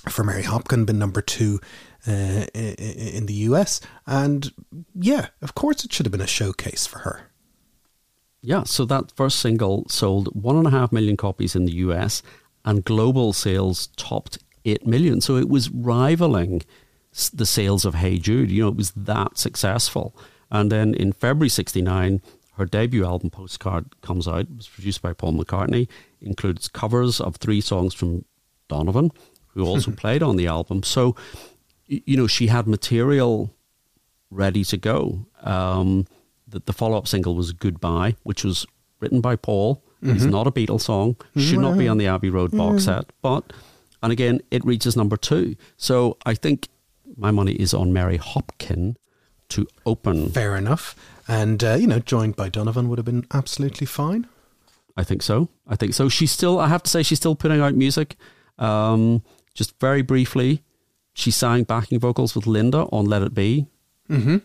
[SPEAKER 1] for Mary Hopkin, been number two uh, in the US. And yeah, of course it should have been a showcase for her.
[SPEAKER 3] Yeah, so that first single sold one and a half million copies in the US, and global sales topped eight million. So it was rivaling the sales of Hey Jude. You know, it was that successful. And then in February '69, her debut album Postcard comes out. It was produced by Paul McCartney. Includes covers of three songs from Donovan, who also [LAUGHS] played on the album. So, you know, she had material ready to go. Um, the, the follow up single was Goodbye, which was written by Paul. It's not a Beatles song, should not be on the Abbey Road box set. But, and again, it reaches number two. So I think my money is on Mary Hopkin to open.
[SPEAKER 1] Fair enough. And, uh, you know, joined by Donovan would have been absolutely fine.
[SPEAKER 3] I think so. I think so. She's still, I have to say, she's still putting out music. Um, just very briefly, she sang backing vocals with Linda on Let It Be.
[SPEAKER 1] Mm-hmm.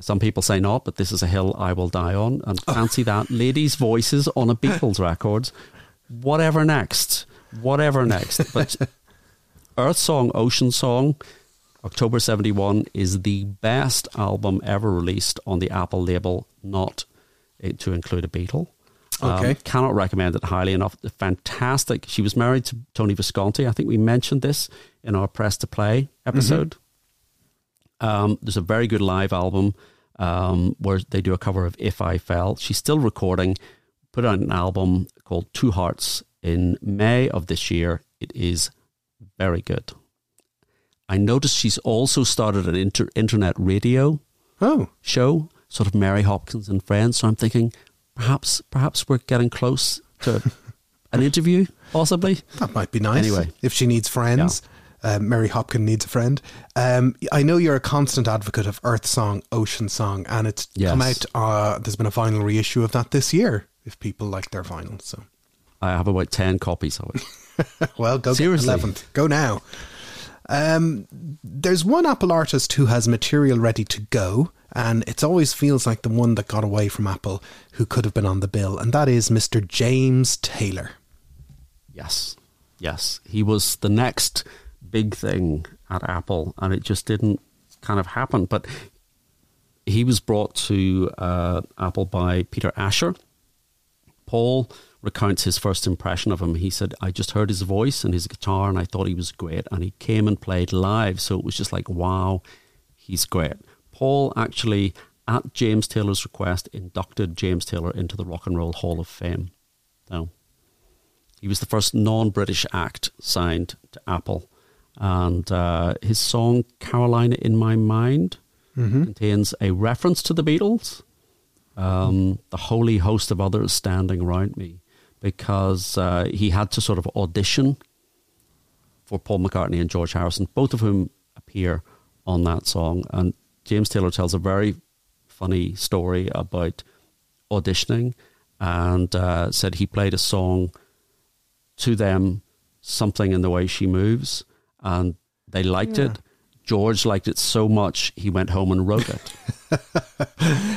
[SPEAKER 3] Some people say not, but this is a hill I will die on. And fancy that. [LAUGHS] Ladies' voices on a Beatles record. Whatever next. Whatever next. But [LAUGHS] Earth Song, Ocean Song, October 71 is the best album ever released on the Apple label, not to include a Beatle. Um,
[SPEAKER 1] Okay.
[SPEAKER 3] cannot recommend it highly enough. Fantastic. She was married to Tony Visconti. I think we mentioned this in our Press to Play episode. Um, there's a very good live album um, where they do a cover of If I Fell. She's still recording, put out an album called Two Hearts in May of this year. It is very good. I noticed she's also started an inter- internet radio
[SPEAKER 1] Oh,
[SPEAKER 3] show, sort of Mary Hopkins and Friends. So I'm thinking perhaps perhaps we're getting close to an [LAUGHS] interview, possibly.
[SPEAKER 1] that might be nice.
[SPEAKER 3] Anyway.
[SPEAKER 1] if she needs friends. Um, Mary Hopkin needs a friend. Um, I know you're a constant advocate of Earth Song, Ocean Song, and it's
[SPEAKER 3] Yes.
[SPEAKER 1] come out. Uh, there's been a vinyl reissue of that this year. If people like their vinyl, so
[SPEAKER 3] I have about ten copies of it. [LAUGHS]
[SPEAKER 1] well, go
[SPEAKER 3] Seriously.
[SPEAKER 1] get eleventh. Go now. Um, there's one Apple artist who has material ready to go, and it always feels like the one that got away from Apple who could have been on the bill, and that is Mr. James Taylor.
[SPEAKER 3] Yes, yes. He was the next big thing at Apple, and it just didn't kind of happen. But he was brought to uh, Apple by Peter Asher. Paul recounts his first impression of him. He said, I just heard his voice and his guitar, and I thought he was great. And he came and played live. So it was just like, wow, he's great. Paul actually, at James Taylor's request, inducted James Taylor into the Rock and Roll Hall of Fame. Now, he was the first non British act signed to Apple. And uh, his song, Carolina in My Mind, mm-hmm. contains a reference to the Beatles, um, the holy host of others standing around me, because uh, he had to sort of audition for Paul McCartney and George Harrison, both of whom appear on that song. And James Taylor tells a very funny story about auditioning and uh, said he played a song to them, something in the way she moves, and they liked yeah. it. George liked it so much he went home and wrote it.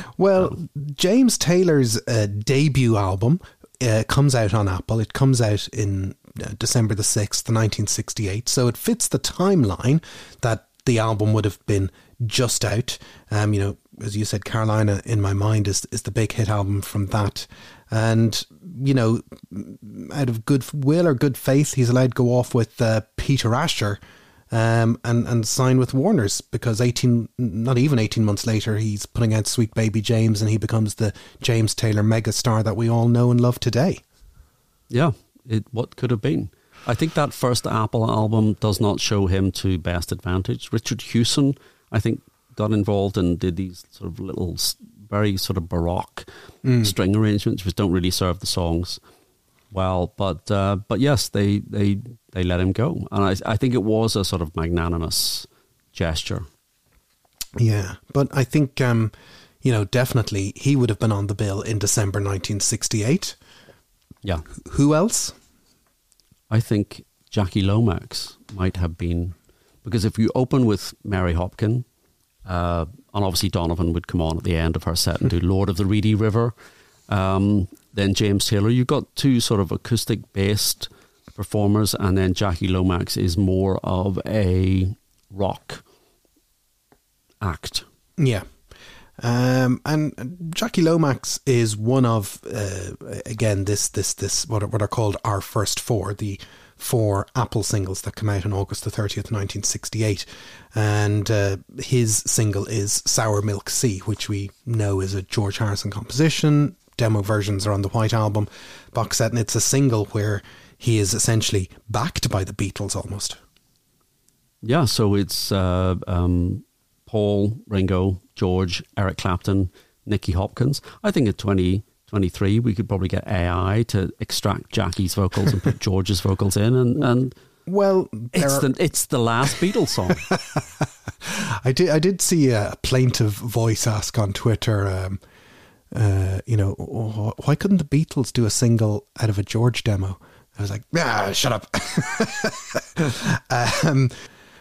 [SPEAKER 3] [LAUGHS]
[SPEAKER 1] well, James Taylor's uh, debut album uh, comes out on Apple. It comes out in uh, December the 6th, 1968. So it fits the timeline that the album would have been just out. Um, you know, as you said, Carolina in my mind is is the big hit album from that. And you know, out of good will or good faith, he's allowed to go off with uh, Peter Asher. Um, and and sign with Warner's because eighteen, not even eighteen months later, he's putting out Sweet Baby James, and he becomes the James Taylor megastar that we all know and love today.
[SPEAKER 3] Yeah, it what could have been. I think that first Apple album does not show him to best advantage. Richard Hewson, I think, got involved and did these sort of little, very sort of baroque mm. string arrangements, which don't really serve the songs well. But uh, but yes, they they they let him go, and I I think it was a sort of magnanimous gesture.
[SPEAKER 1] Yeah, but I think um, you know definitely he would have been on the bill in December 1968.
[SPEAKER 3] Yeah.
[SPEAKER 1] Who else?
[SPEAKER 3] I think Jackie Lomax might have been because if you open with Mary Hopkin, uh, and obviously Donovan would come on at the end of her set and do Lord of the Reedy River, um, then James Taylor, you've got two sort of acoustic based performers, and then Jackie Lomax is more of a rock act.
[SPEAKER 1] Yeah. Um, and Jackie Lomax is one of uh, again this this this what are, what are called our first four the four Apple singles that come out on August the thirtieth, nineteen sixty eight, and uh, his single is Sour Milk Sea, which we know is a George Harrison composition. Demo versions are on the White Album box set, and it's a single where he is essentially backed by the Beatles almost.
[SPEAKER 3] Yeah, so it's uh, um, Paul, Ringo, George, Eric Clapton, Nicky Hopkins. I think at 2023 we could probably get AI to extract Jackie's vocals and put George's vocals in and, and
[SPEAKER 1] well,
[SPEAKER 3] it's the it's the last Beatles song. [LAUGHS]
[SPEAKER 1] I did I did see a plaintive voice ask on Twitter, um, uh, you know, why couldn't the Beatles do a single out of a George demo? I was like, ah, shut up. [LAUGHS] um,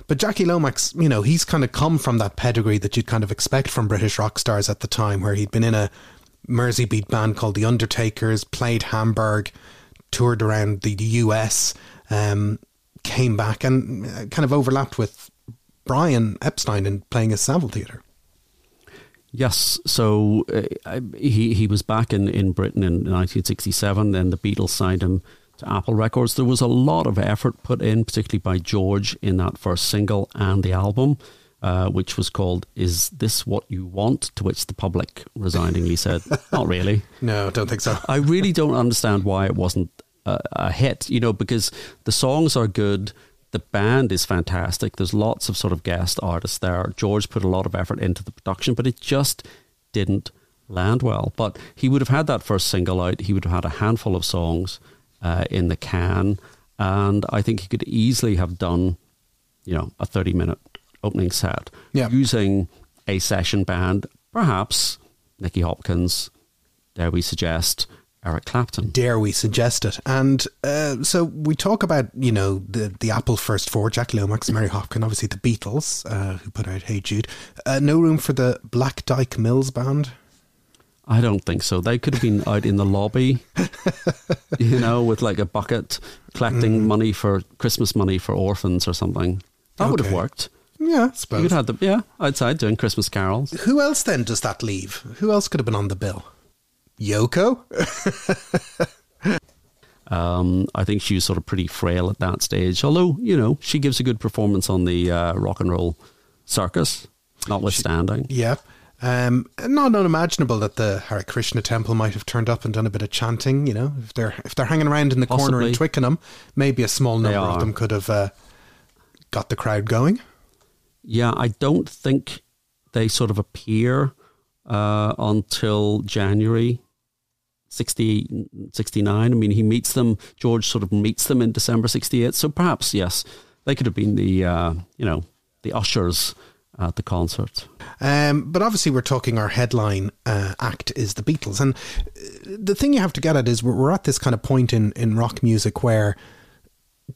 [SPEAKER 1] but Jackie Lomax, you know, he's kind of come from that pedigree that you'd kind of expect from British rock stars at the time, where he'd been in a Merseybeat band called The Undertakers, played Hamburg, toured around the
[SPEAKER 3] US,
[SPEAKER 1] um, came back and uh, kind of overlapped with Brian Epstein in playing a Saville Theatre.
[SPEAKER 3] Yes, so uh, he he was back in, in Britain in 1967, and the Beatles signed him to Apple Records. There was a lot of effort put in, particularly by George, in that first single and the album, uh, which was called Is This What You Want? To which the public resigningly said, Not really. [LAUGHS]
[SPEAKER 1] no, don't think so.
[SPEAKER 3] I really don't understand why it wasn't a, a hit, you know, because the songs are good. The band is fantastic. There's lots of sort of guest artists there. George put a lot of effort into the production, but it just didn't land well. But he would have had that first single out. He would have had a handful of songs uh, in the can. And I think he could easily have done, you know, a 30 minute opening set
[SPEAKER 1] yeah.
[SPEAKER 3] using a session band, perhaps Nicky Hopkins, dare we suggest, Eric Clapton.
[SPEAKER 1] Dare we suggest it? And uh, so we talk about, you know, the, the Apple first four, Jack Lomax, Mary Hopkin, obviously the Beatles, uh, who put out Hey Jude. Uh, no room for the Black Dyke Mills band?
[SPEAKER 3] I don't think so. They could have been out in the lobby, [LAUGHS] you know, with like a bucket collecting mm. money for Christmas money for orphans or something. That okay. would have worked.
[SPEAKER 1] Yeah, I suppose.
[SPEAKER 3] You'd had them, yeah, outside doing Christmas carols.
[SPEAKER 1] Who else then does that leave? Who else could have been on the bill? Yoko? [LAUGHS]
[SPEAKER 3] um, I think she was sort of pretty frail at that stage. Although, you know, she gives a good performance on the uh, rock and roll circus, notwithstanding.
[SPEAKER 1] She, yeah. Um, not unimaginable that the Hare Krishna temple might have turned up and done a bit of chanting. You know, if they're if they're hanging around in the Possibly. corner in Twickenham, maybe a small number of them could have uh, got the crowd going.
[SPEAKER 3] Yeah, I don't think they sort of appear uh, until January 60, 69. I mean, he meets them, George sort of meets them in December 68. So perhaps, yes, they could have been the, uh, you know, the ushers at the concert.
[SPEAKER 1] Um, but obviously, we're talking our headline uh, act is the Beatles. And uh, the thing you have to get at is we're, we're at this kind of point in, in rock music where,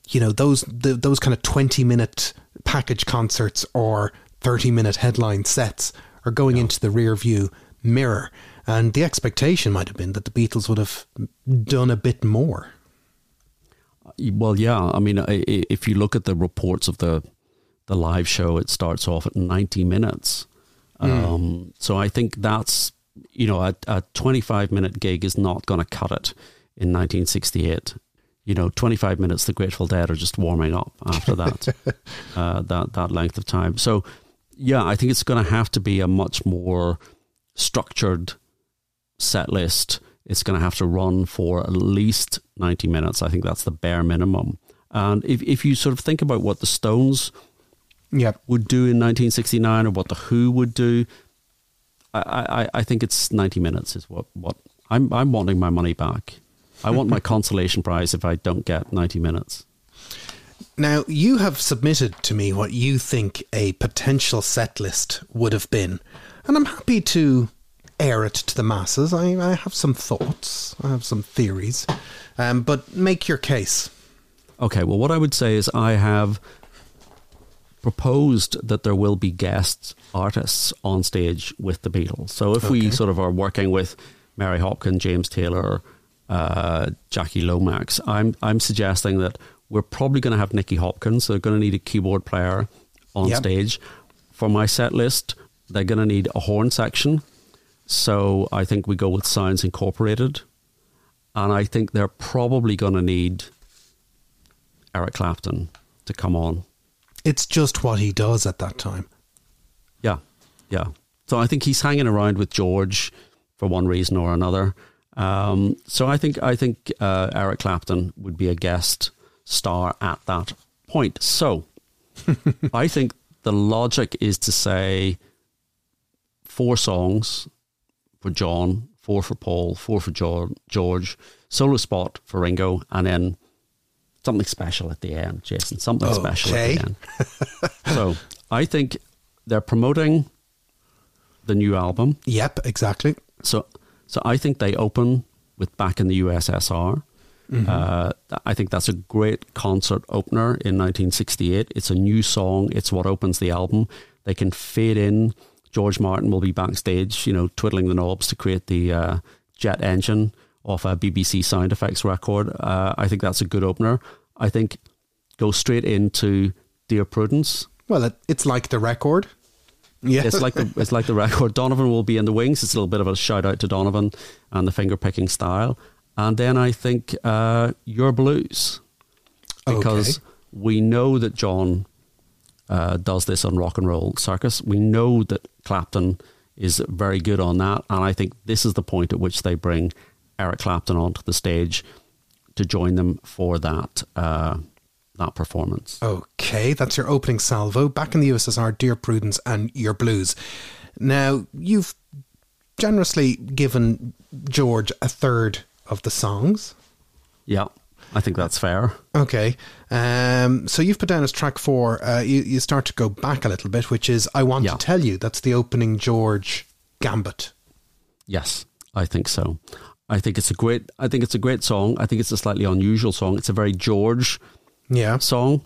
[SPEAKER 1] you know, those, the, those kind of 20 minute package concerts or 30 minute headline sets are going yeah. into the rear view mirror. And the expectation might have been that the Beatles would have done a bit more.
[SPEAKER 3] Well, yeah. I mean, if you look at the reports of the the live show, it starts off at 90 minutes. Mm. Um, so I think that's, you know, a, a 25 minute gig is not going to cut it in 1968 you know, 25 minutes, the Grateful Dead are just warming up after that, [LAUGHS] uh, that, that length of time. So, yeah, I think it's going to have to be a much more structured set list. It's going to have to run for at least 90 minutes. I think that's the bare minimum. And if, if you sort of think about what the Stones
[SPEAKER 1] yep.
[SPEAKER 3] would do in 1969 or what the Who would do, I, I, I think it's 90 minutes is what, what I'm, I'm wanting my money back. I want my consolation prize if I don't get 90 minutes.
[SPEAKER 1] Now, you have submitted to me what you think a potential set list would have been, and I'm happy to air it to the masses. I, I have some thoughts, I have some theories, um, but make your case.
[SPEAKER 3] Okay, well, what I would say is I have proposed that there will be guest artists on stage with the Beatles. So if okay. we sort of are working with Mary Hopkin, James Taylor, uh, Jackie Lomax. I'm I'm suggesting that we're probably going to have Nicky Hopkins. They're going to need a keyboard player on yep. stage. For my set list, they're going to need a horn section. So I think we go with Sounds Incorporated. And I think they're probably going to need Eric Clapton to come on.
[SPEAKER 1] It's just what he does at that time.
[SPEAKER 3] Yeah, yeah. So I think he's hanging around with George for one reason or another. Um, so I think I think uh, Eric Clapton would be a guest star at that point. So [LAUGHS] I think the logic is to say four songs for John, four for Paul, four for George, solo spot for Ringo, and then something special at the end, Jason. Something okay. special at the end. [LAUGHS] so I think they're promoting the new album.
[SPEAKER 1] Yep, exactly.
[SPEAKER 3] So so I think they open with Back in the USSR. Mm-hmm. Uh, I think that's a great concert opener in 1968. It's a new song. It's what opens the album. They can fade in. George Martin will be backstage, you know, twiddling the knobs to create the uh, jet engine off a BBC sound effects record. Uh, I think that's a good opener. I think go straight into Dear Prudence.
[SPEAKER 1] Well, it, it's like the record.
[SPEAKER 3] Yeah, it's like the [LAUGHS] it's like the record. Donovan will be in the wings. It's a little bit of a shout out to Donovan and the finger picking style. And then I think uh, Yer Blues because okay. we know that John uh, does this on Rock and Roll Circus. We know that Clapton is very good on that, and I think this is the point at which they bring Eric Clapton onto the stage to join them for that. Uh, that performance.
[SPEAKER 1] Okay, that's your opening salvo. Back in the USSR, Dear Prudence and Yer Blues. Now, you've generously given George a third of the songs.
[SPEAKER 3] Yeah, I think that's fair.
[SPEAKER 1] Okay. Um, so you've put down as track four, uh, you, you start to go back a little bit, which is I Want yeah. to Tell You. That's the opening George Gambit.
[SPEAKER 3] Yes, I think so. I think it's a great I think it's a great song. I think it's a slightly unusual song. It's a very George
[SPEAKER 1] yeah
[SPEAKER 3] song.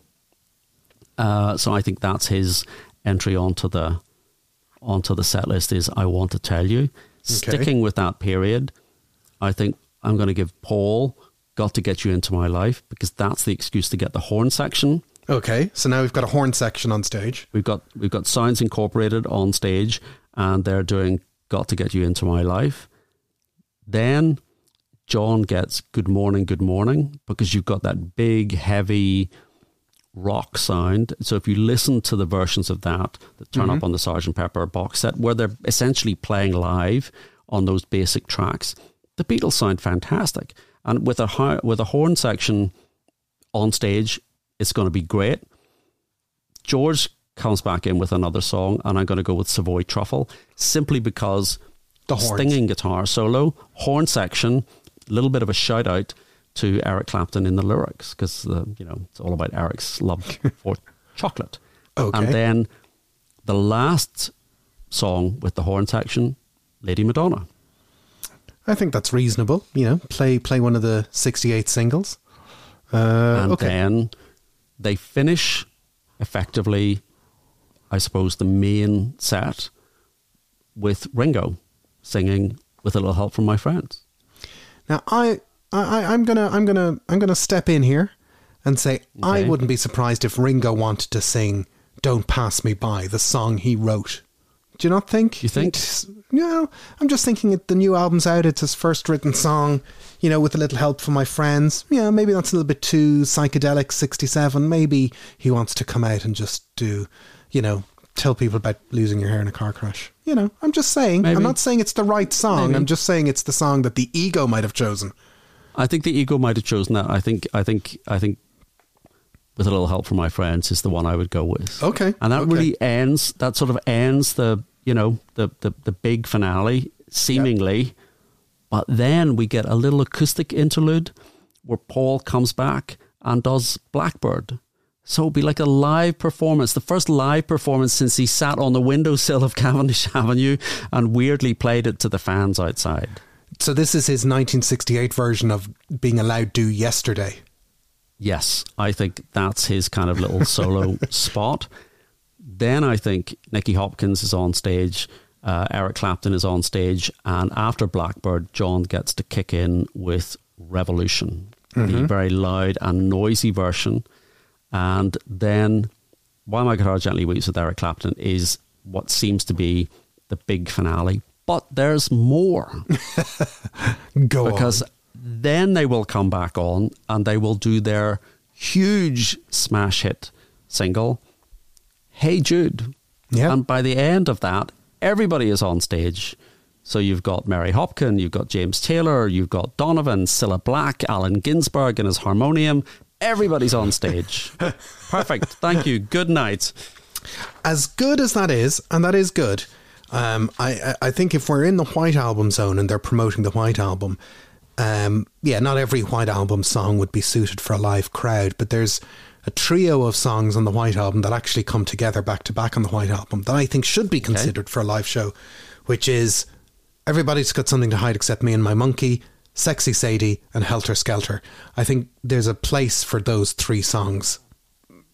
[SPEAKER 3] Uh, so I think that's his entry onto the onto the set list is I Want to Tell You. Sticking with that period, I think I'm going to give Paul Got to Get You Into My Life because that's the excuse to get the horn section.
[SPEAKER 1] Okay, so now we've got a horn section on stage.
[SPEAKER 3] We've got we've got Sounds Incorporated on stage, and they're doing "Got to Get You Into My Life." Then John gets "Good Morning, Good Morning" because you've got that big, heavy rock sound. So if you listen to the versions of that that turn up mm-hmm. on the Sergeant Pepper box set, where they're essentially playing live on those basic tracks, the Beatles sound fantastic. And with a with a horn section on stage, it's going to be great. George comes back in with another song, and I'm going to go with Savoy Truffle simply because
[SPEAKER 1] The horns.
[SPEAKER 3] stinging guitar solo, horn section, a little bit of a shout out to Eric Clapton in the lyrics because uh, you know it's all about Eric's love [LAUGHS] for chocolate.
[SPEAKER 1] Okay.
[SPEAKER 3] And then the last song with the horn section, Lady Madonna.
[SPEAKER 1] I think that's reasonable. You know, play play one of the '68 singles. Uh,
[SPEAKER 3] and
[SPEAKER 1] okay.
[SPEAKER 3] then they finish effectively, I suppose, the main set with Ringo singing with a little help from my friends.
[SPEAKER 1] Now I, I I'm gonna I'm gonna I'm gonna step in here and say I wouldn't be surprised if Ringo wanted to sing "Don't Pass Me By," the song he wrote. Do you not think?
[SPEAKER 3] You think?
[SPEAKER 1] It's- No, I'm just thinking it, the new album's out. It's his first written song. You know, with a little help from my friends. Yeah, maybe that's a little bit too psychedelic. '67. Maybe he wants to come out and just do, you know, tell people about losing your hair in a car crash. You know, I'm just saying.
[SPEAKER 3] Maybe.
[SPEAKER 1] I'm not saying it's the right song.
[SPEAKER 3] Maybe.
[SPEAKER 1] I'm just saying it's the song that the ego might have chosen.
[SPEAKER 3] I think the ego might have chosen that. I think, I think, I think, with a little help from my friends, is the one I would go with.
[SPEAKER 1] Okay,
[SPEAKER 3] and that
[SPEAKER 1] okay.
[SPEAKER 3] really ends. That sort of ends the, you know, the the, the big finale, seemingly. But then we get a little acoustic interlude where Paul comes back and does Blackbird. So it'll be like a live performance, the first live performance since he sat on the windowsill of [LAUGHS] Cavendish Avenue and weirdly played it to the fans outside.
[SPEAKER 1] So this is his 1968 version of being allowed to do yesterday.
[SPEAKER 3] Yes, I think that's his kind of little solo [LAUGHS] spot. Then I think Nicky Hopkins is on stage, uh, Eric Clapton is on stage, and after Blackbird, John gets to kick in with Revolution, the very loud and noisy version. And then While My Guitar Gently Weeps with Eric Clapton is what seems to be the big finale. But there's more [LAUGHS]
[SPEAKER 1] Go
[SPEAKER 3] because
[SPEAKER 1] on.
[SPEAKER 3] then they will come back on and they will do their huge smash hit single, Hey Jude.
[SPEAKER 1] Yeah.
[SPEAKER 3] And by the end of that, everybody is on stage. So you've got Mary Hopkin, you've got James Taylor, you've got Donovan, Cilla Black, Allen Ginsberg and his harmonium. Everybody's on stage. [LAUGHS] Perfect. Thank you. Good night.
[SPEAKER 1] As good as that is, and that is good, um, I, I I think if we're in the White Album zone and they're promoting the White Album, um, yeah, not every White Album song would be suited for a live crowd, but there's a trio of songs on the White Album that actually come together back to back on the White Album that I think should be considered for a live show, which is Everybody's Got Something to Hide Except Me and My Monkey, Sexy Sadie, and Helter Skelter. I think there's a place for those three songs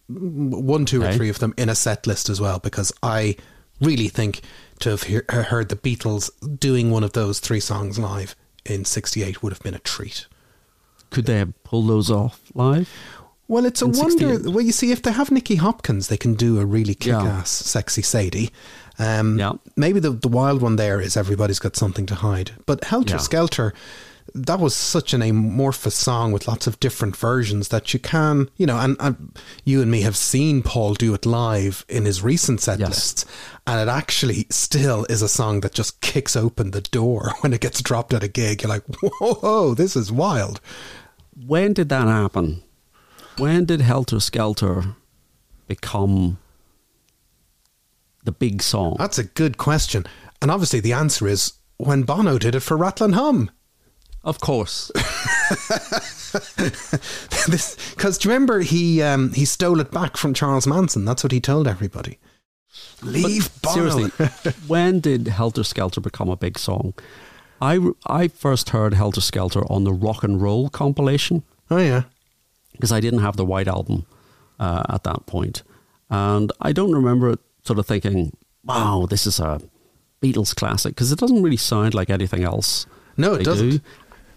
[SPEAKER 1] one, two, or three of them in a set list as well, because I really think to have hear, heard the Beatles doing one of those three songs live in '68 would have been a treat.
[SPEAKER 3] Could they have pulled those off live?
[SPEAKER 1] Well, it's a wonder.
[SPEAKER 3] 68.
[SPEAKER 1] Well, you see, if they have Nicky Hopkins, they can do a really
[SPEAKER 3] Yeah.
[SPEAKER 1] kick-ass, sexy Sadie. Um,
[SPEAKER 3] Yeah.
[SPEAKER 1] Maybe the the wild one there is everybody's got something to hide. But Helter
[SPEAKER 3] Yeah.
[SPEAKER 1] Skelter, that was such an amorphous song with lots of different versions that you can, you know, and, and you and me have seen Paul do it live in his recent set
[SPEAKER 3] Yes.
[SPEAKER 1] lists, and it actually still is a song that just kicks open the door [LAUGHS] when it gets dropped at a gig. You're like, whoa, this is wild.
[SPEAKER 3] When did that happen? When did Helter Skelter become the big song?
[SPEAKER 1] That's a good question. And obviously the answer is when Bono did it for Rattle and Hum.
[SPEAKER 3] Of course. [LAUGHS]
[SPEAKER 1] Because do you remember he um, he stole it back from Charles Manson? That's what he told everybody. Leave
[SPEAKER 3] But
[SPEAKER 1] Bono.
[SPEAKER 3] Seriously, [LAUGHS] when did Helter Skelter become a big song? I, I first heard Helter Skelter on the rock and roll compilation
[SPEAKER 1] oh yeah.
[SPEAKER 3] because I didn't have the White Album uh, at that point. And I don't remember sort of thinking, wow, this is a Beatles classic because it doesn't really sound like anything else.
[SPEAKER 1] No, it doesn't.
[SPEAKER 3] do.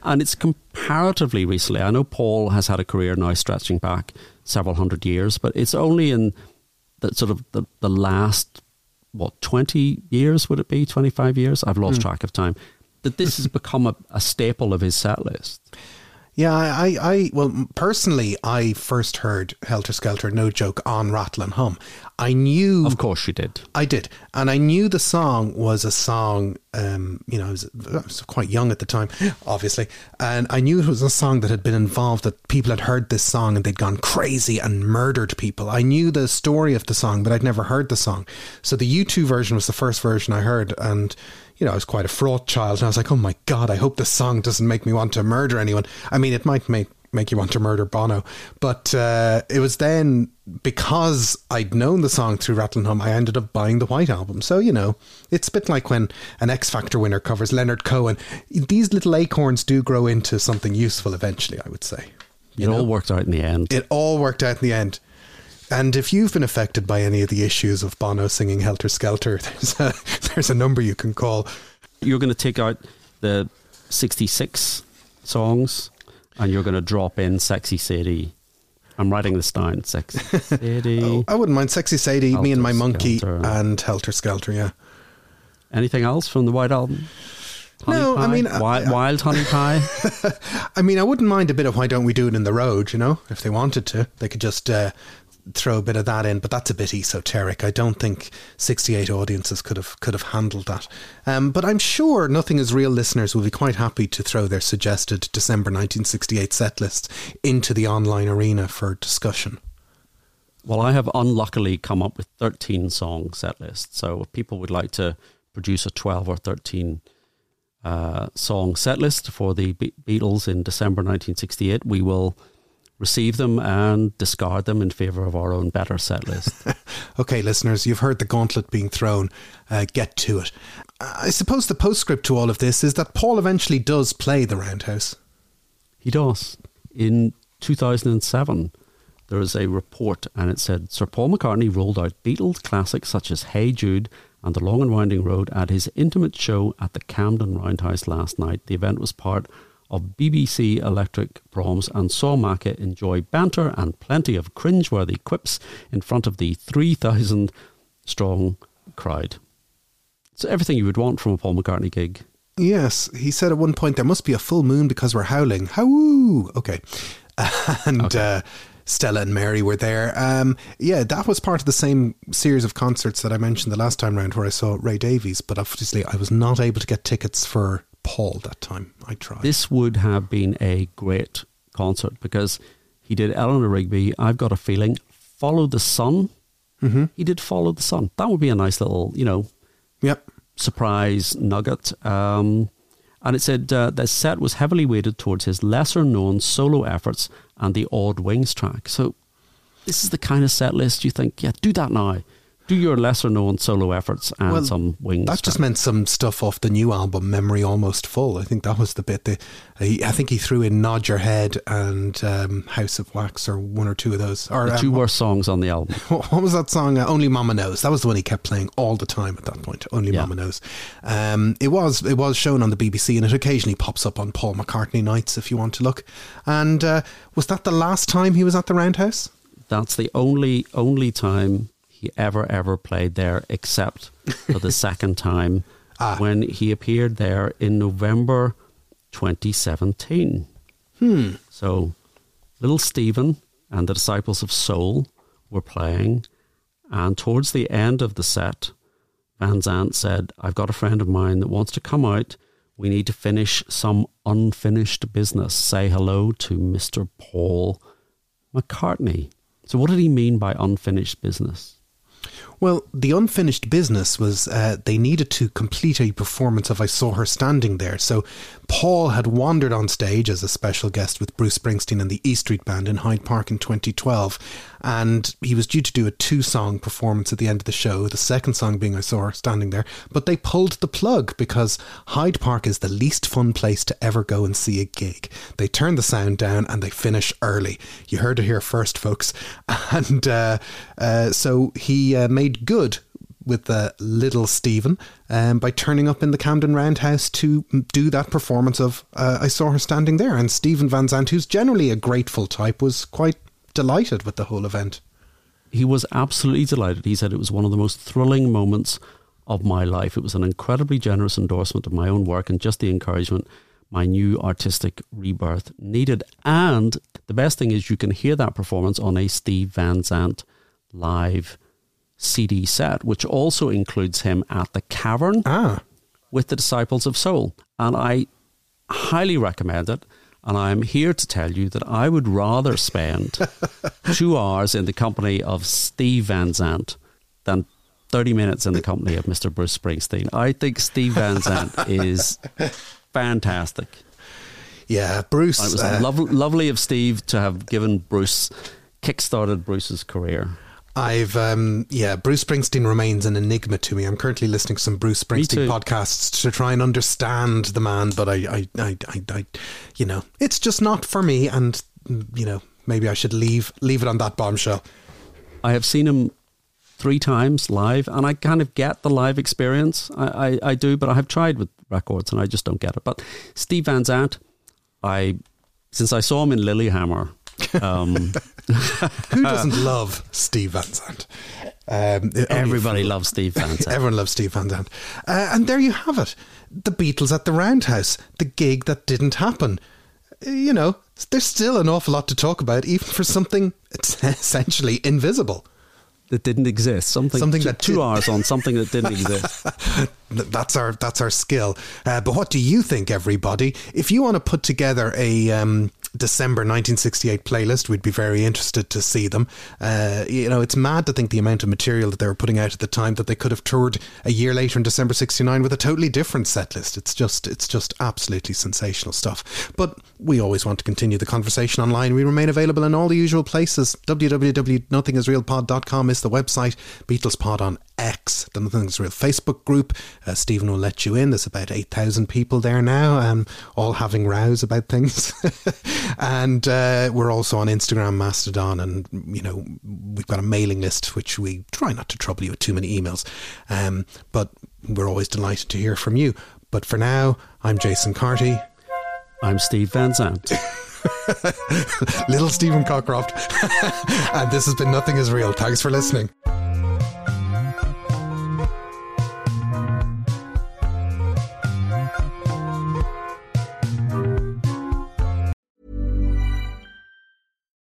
[SPEAKER 3] And it's comparatively recently. I know Paul has had a career now stretching back several hundred years, but it's only in the sort of the, the last what twenty years would it be? Twenty five years? I've lost hmm. track of time. That this has become a, a staple of his set list.
[SPEAKER 1] Yeah, I, I, well, personally, I first heard Helter Skelter, no joke, on Rattle and Hum. I knew.
[SPEAKER 3] Of course, you did.
[SPEAKER 1] I did. And I knew the song was a song, um, you know, I was, I was quite young at the time, obviously. And I knew it was a song that had been involved, that people had heard this song and they'd gone crazy and murdered people. I knew the story of the song, but I'd never heard the song. So the U2 version was the first version I heard. And, you know, I was quite a fraught child. And I was like, oh my God, I hope this song doesn't make me want to murder anyone. I mean, it might make make you want to murder Bono. But uh, it was then because I'd known the song through Rattle and Hum, I ended up buying the White Album. So, you know, it's a bit like when an X Factor winner covers Leonard Cohen. These little acorns do grow into something useful eventually, I would say.
[SPEAKER 3] It all worked out in the end.
[SPEAKER 1] It all worked out in the end. And if you've been affected by any of the issues of Bono singing Helter Skelter, [LAUGHS] there's a, there's a number you can call.
[SPEAKER 3] You're going to take out the 66 songs and you're going to drop in Sexy City. I'm writing this down. Sexy City. [LAUGHS]
[SPEAKER 1] Oh, I wouldn't mind Sexy Sadie, Me and My Monkey,
[SPEAKER 3] Skelter.
[SPEAKER 1] and Helter Skelter, yeah.
[SPEAKER 3] Anything else from the White Album? Honey
[SPEAKER 1] No, I
[SPEAKER 3] Pie?
[SPEAKER 1] mean,
[SPEAKER 3] Wi-
[SPEAKER 1] I-
[SPEAKER 3] Wild, Honey Pie. [LAUGHS]
[SPEAKER 1] I mean, I wouldn't mind a bit of Why Don't We Do It in the Road, you know, if they wanted to. They could just uh, throw a bit of that in, but that's a bit esoteric. I don't think 68 audiences could have could have handled that. Um, but I'm sure Nothing Is Real listeners will be quite happy to throw their suggested December 1968 set list into the online arena for discussion.
[SPEAKER 3] Well, I have unluckily come up with 13 song set list. So if people would like to produce a 12 or 13 uh, song set list for the Be- Beatles in December 1968, we will receive them and discard them in favor of our own better set list. [LAUGHS]
[SPEAKER 1] Okay, listeners, you've heard the gauntlet being thrown. Uh, get to it. I suppose the postscript to all of this is that Paul eventually does play the Roundhouse.
[SPEAKER 3] He does. In 2007, there was a report and it said Sir Paul McCartney rolled out Beatles classics such as Hey Jude and The Long and Winding Road at his intimate show at the Camden Roundhouse last night. The event was part of BBC Electric Proms and saw Macca enjoy banter and plenty of cringeworthy quips in front of the 3,000 strong crowd. It's everything you would want from a Paul McCartney gig.
[SPEAKER 1] Yes, he said at one point there must be a full moon because we're howling. Howoo! Okay, [LAUGHS] and uh, Stella and Mary were there. Um, yeah, that was part of the same series of concerts that I mentioned the last time round, where I saw Ray Davies. But obviously, I was not able to get tickets for Paul that time. I tried.
[SPEAKER 3] This would have been a great concert because he did Eleanor Rigby, I've Got a Feeling, Follow the Sun. Mm-hmm. He did Follow the Sun. That would be a nice little, you know,
[SPEAKER 1] yep.
[SPEAKER 3] surprise nugget. Um, and it said uh, the set was heavily weighted towards his lesser known solo efforts and the Odd Wings track. So this is the kind of set list you think, yeah, do that now. Do your lesser known solo efforts and
[SPEAKER 1] Well,
[SPEAKER 3] some wings.
[SPEAKER 1] That just meant some stuff off the new album, Memory Almost Full. I think that was the bit. That, he, I think he threw in Nod Your Head and um, House of Wax, or one or two of those. Or
[SPEAKER 3] the
[SPEAKER 1] um,
[SPEAKER 3] two worst songs on the album. [LAUGHS]
[SPEAKER 1] what was that song? Uh, Only Mama Knows. That was the one he kept playing all the time at that point. Only
[SPEAKER 3] Yeah.
[SPEAKER 1] Mama Knows. Um, it was it was shown on the BBC, and it occasionally pops up on Paul McCartney nights if you want to look. And uh, was that the last time he was at the Roundhouse?
[SPEAKER 3] That's the only only time he ever ever played there, except for the [LAUGHS] second time
[SPEAKER 1] Ah.
[SPEAKER 3] when he appeared there in November 2017.
[SPEAKER 1] Hmm.
[SPEAKER 3] So, little Steven and the Disciples of Soul were playing, and towards the end of the set, Van Zandt said, "I've got a friend of mine that wants to come out." We need to finish some unfinished business. Say hello to Mr. Paul McCartney. So, what did he mean by unfinished business?
[SPEAKER 1] Well, the unfinished business was uh, they needed to complete a performance of I Saw Her Standing There. So Paul had wandered on stage as a special guest with Bruce Springsteen and the E Street Band in Hyde Park in 2012. And he was due to do a two song performance at the end of the show, the second song being I Saw Her Standing There. But they pulled the plug because Hyde Park is the least fun place to ever go and see a gig. They turn the sound down and they finish early. You heard it here first, folks. [LAUGHS] And uh, uh, so he uh, made good with uh, little Steven um, by turning up in the Camden Roundhouse to do that performance of uh, I Saw Her Standing There. And Steven Van Zandt, who's generally a grateful type, was quite delighted with the whole event.
[SPEAKER 3] He was absolutely delighted. He said it was one of the most thrilling moments of my life. It was an incredibly generous endorsement of my own work and just the encouragement my new artistic rebirth needed. And the best thing is you can hear that performance on a Steve Van Zandt live CD set, which also includes him at the Cavern
[SPEAKER 1] ah.
[SPEAKER 3] with the Disciples of Soul. And I highly recommend it. And I'm here to tell you that I would rather spend [LAUGHS] two hours in the company of Steve Van Zandt than 30 minutes in the company of Mr. Bruce Springsteen. I think Steve Van Zandt is fantastic.
[SPEAKER 1] Yeah, Bruce.
[SPEAKER 3] And it was
[SPEAKER 1] uh,
[SPEAKER 3] lovely, lovely of Steve to have given Bruce, kick-started Bruce's career.
[SPEAKER 1] I've um yeah, Bruce Springsteen remains an enigma to me. I'm currently listening to some Bruce Springsteen podcasts to try and understand the man, but I I, I I I you know, it's just not for me and you know, maybe I should leave leave it on that bombshell.
[SPEAKER 3] I have seen him three times live and I kind of get the live experience. I, I, I do, but I have tried with records and I just don't get it. But Steve Van Zandt, I since I saw him in Lilyhammer um, [LAUGHS]
[SPEAKER 1] Who doesn't love Steve Van Zandt?
[SPEAKER 3] Um, Everybody loves Steve Van [LAUGHS] Zandt.
[SPEAKER 1] Everyone loves Steve Van Zandt. Uh, and there you have it. The Beatles at the Roundhouse, the gig that didn't happen. You know, there's still an awful lot to talk about, even for something essentially invisible
[SPEAKER 3] that didn't exist. Something, something that two did. hours on something that didn't exist. [LAUGHS]
[SPEAKER 1] that's our that's our skill. Uh, but what do you think, everybody? If you want to put together a um, December 1968 playlist. We'd be very interested to see them. Uh, you know, it's mad to think the amount of material that they were putting out at the time that they could have toured a year later in December 69 with a totally different set list. It's just, it's just absolutely sensational stuff. But we always want to continue the conversation online. We remain available in all the usual places. www.nothingisrealpod.com is the website. Beatles Pod on X, the Nothing Is Real Facebook group. Uh, Steven will let you in. There's about 8,000 people there now, um, all having rows about things. [LAUGHS] and uh, we're also on Instagram, Mastodon, and, you know, we've got a mailing list, which we try not to trouble you with too many emails. Um, but we're always delighted to hear from you. But for now, I'm Jason Carty.
[SPEAKER 3] I'm Steve Van Zandt. [LAUGHS] [LAUGHS]
[SPEAKER 1] Little Steven Cockcroft. and this has been Nothing is Real. Thanks for listening.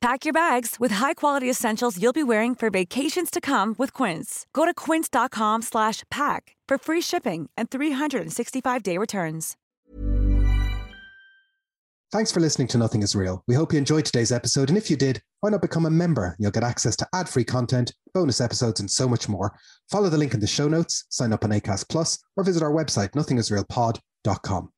[SPEAKER 6] Pack your bags with high-quality essentials you'll be wearing for vacations to come with Quince. Go to quince.com slash pack for free shipping and 365-day returns.
[SPEAKER 1] Thanks for listening to Nothing is Real. We hope you enjoyed today's episode and if you did, why not become a member? You'll get access to ad-free content, bonus episodes and so much more. Follow the link in the show notes, sign up on Acast Plus or visit our website nothingisrealpod.com.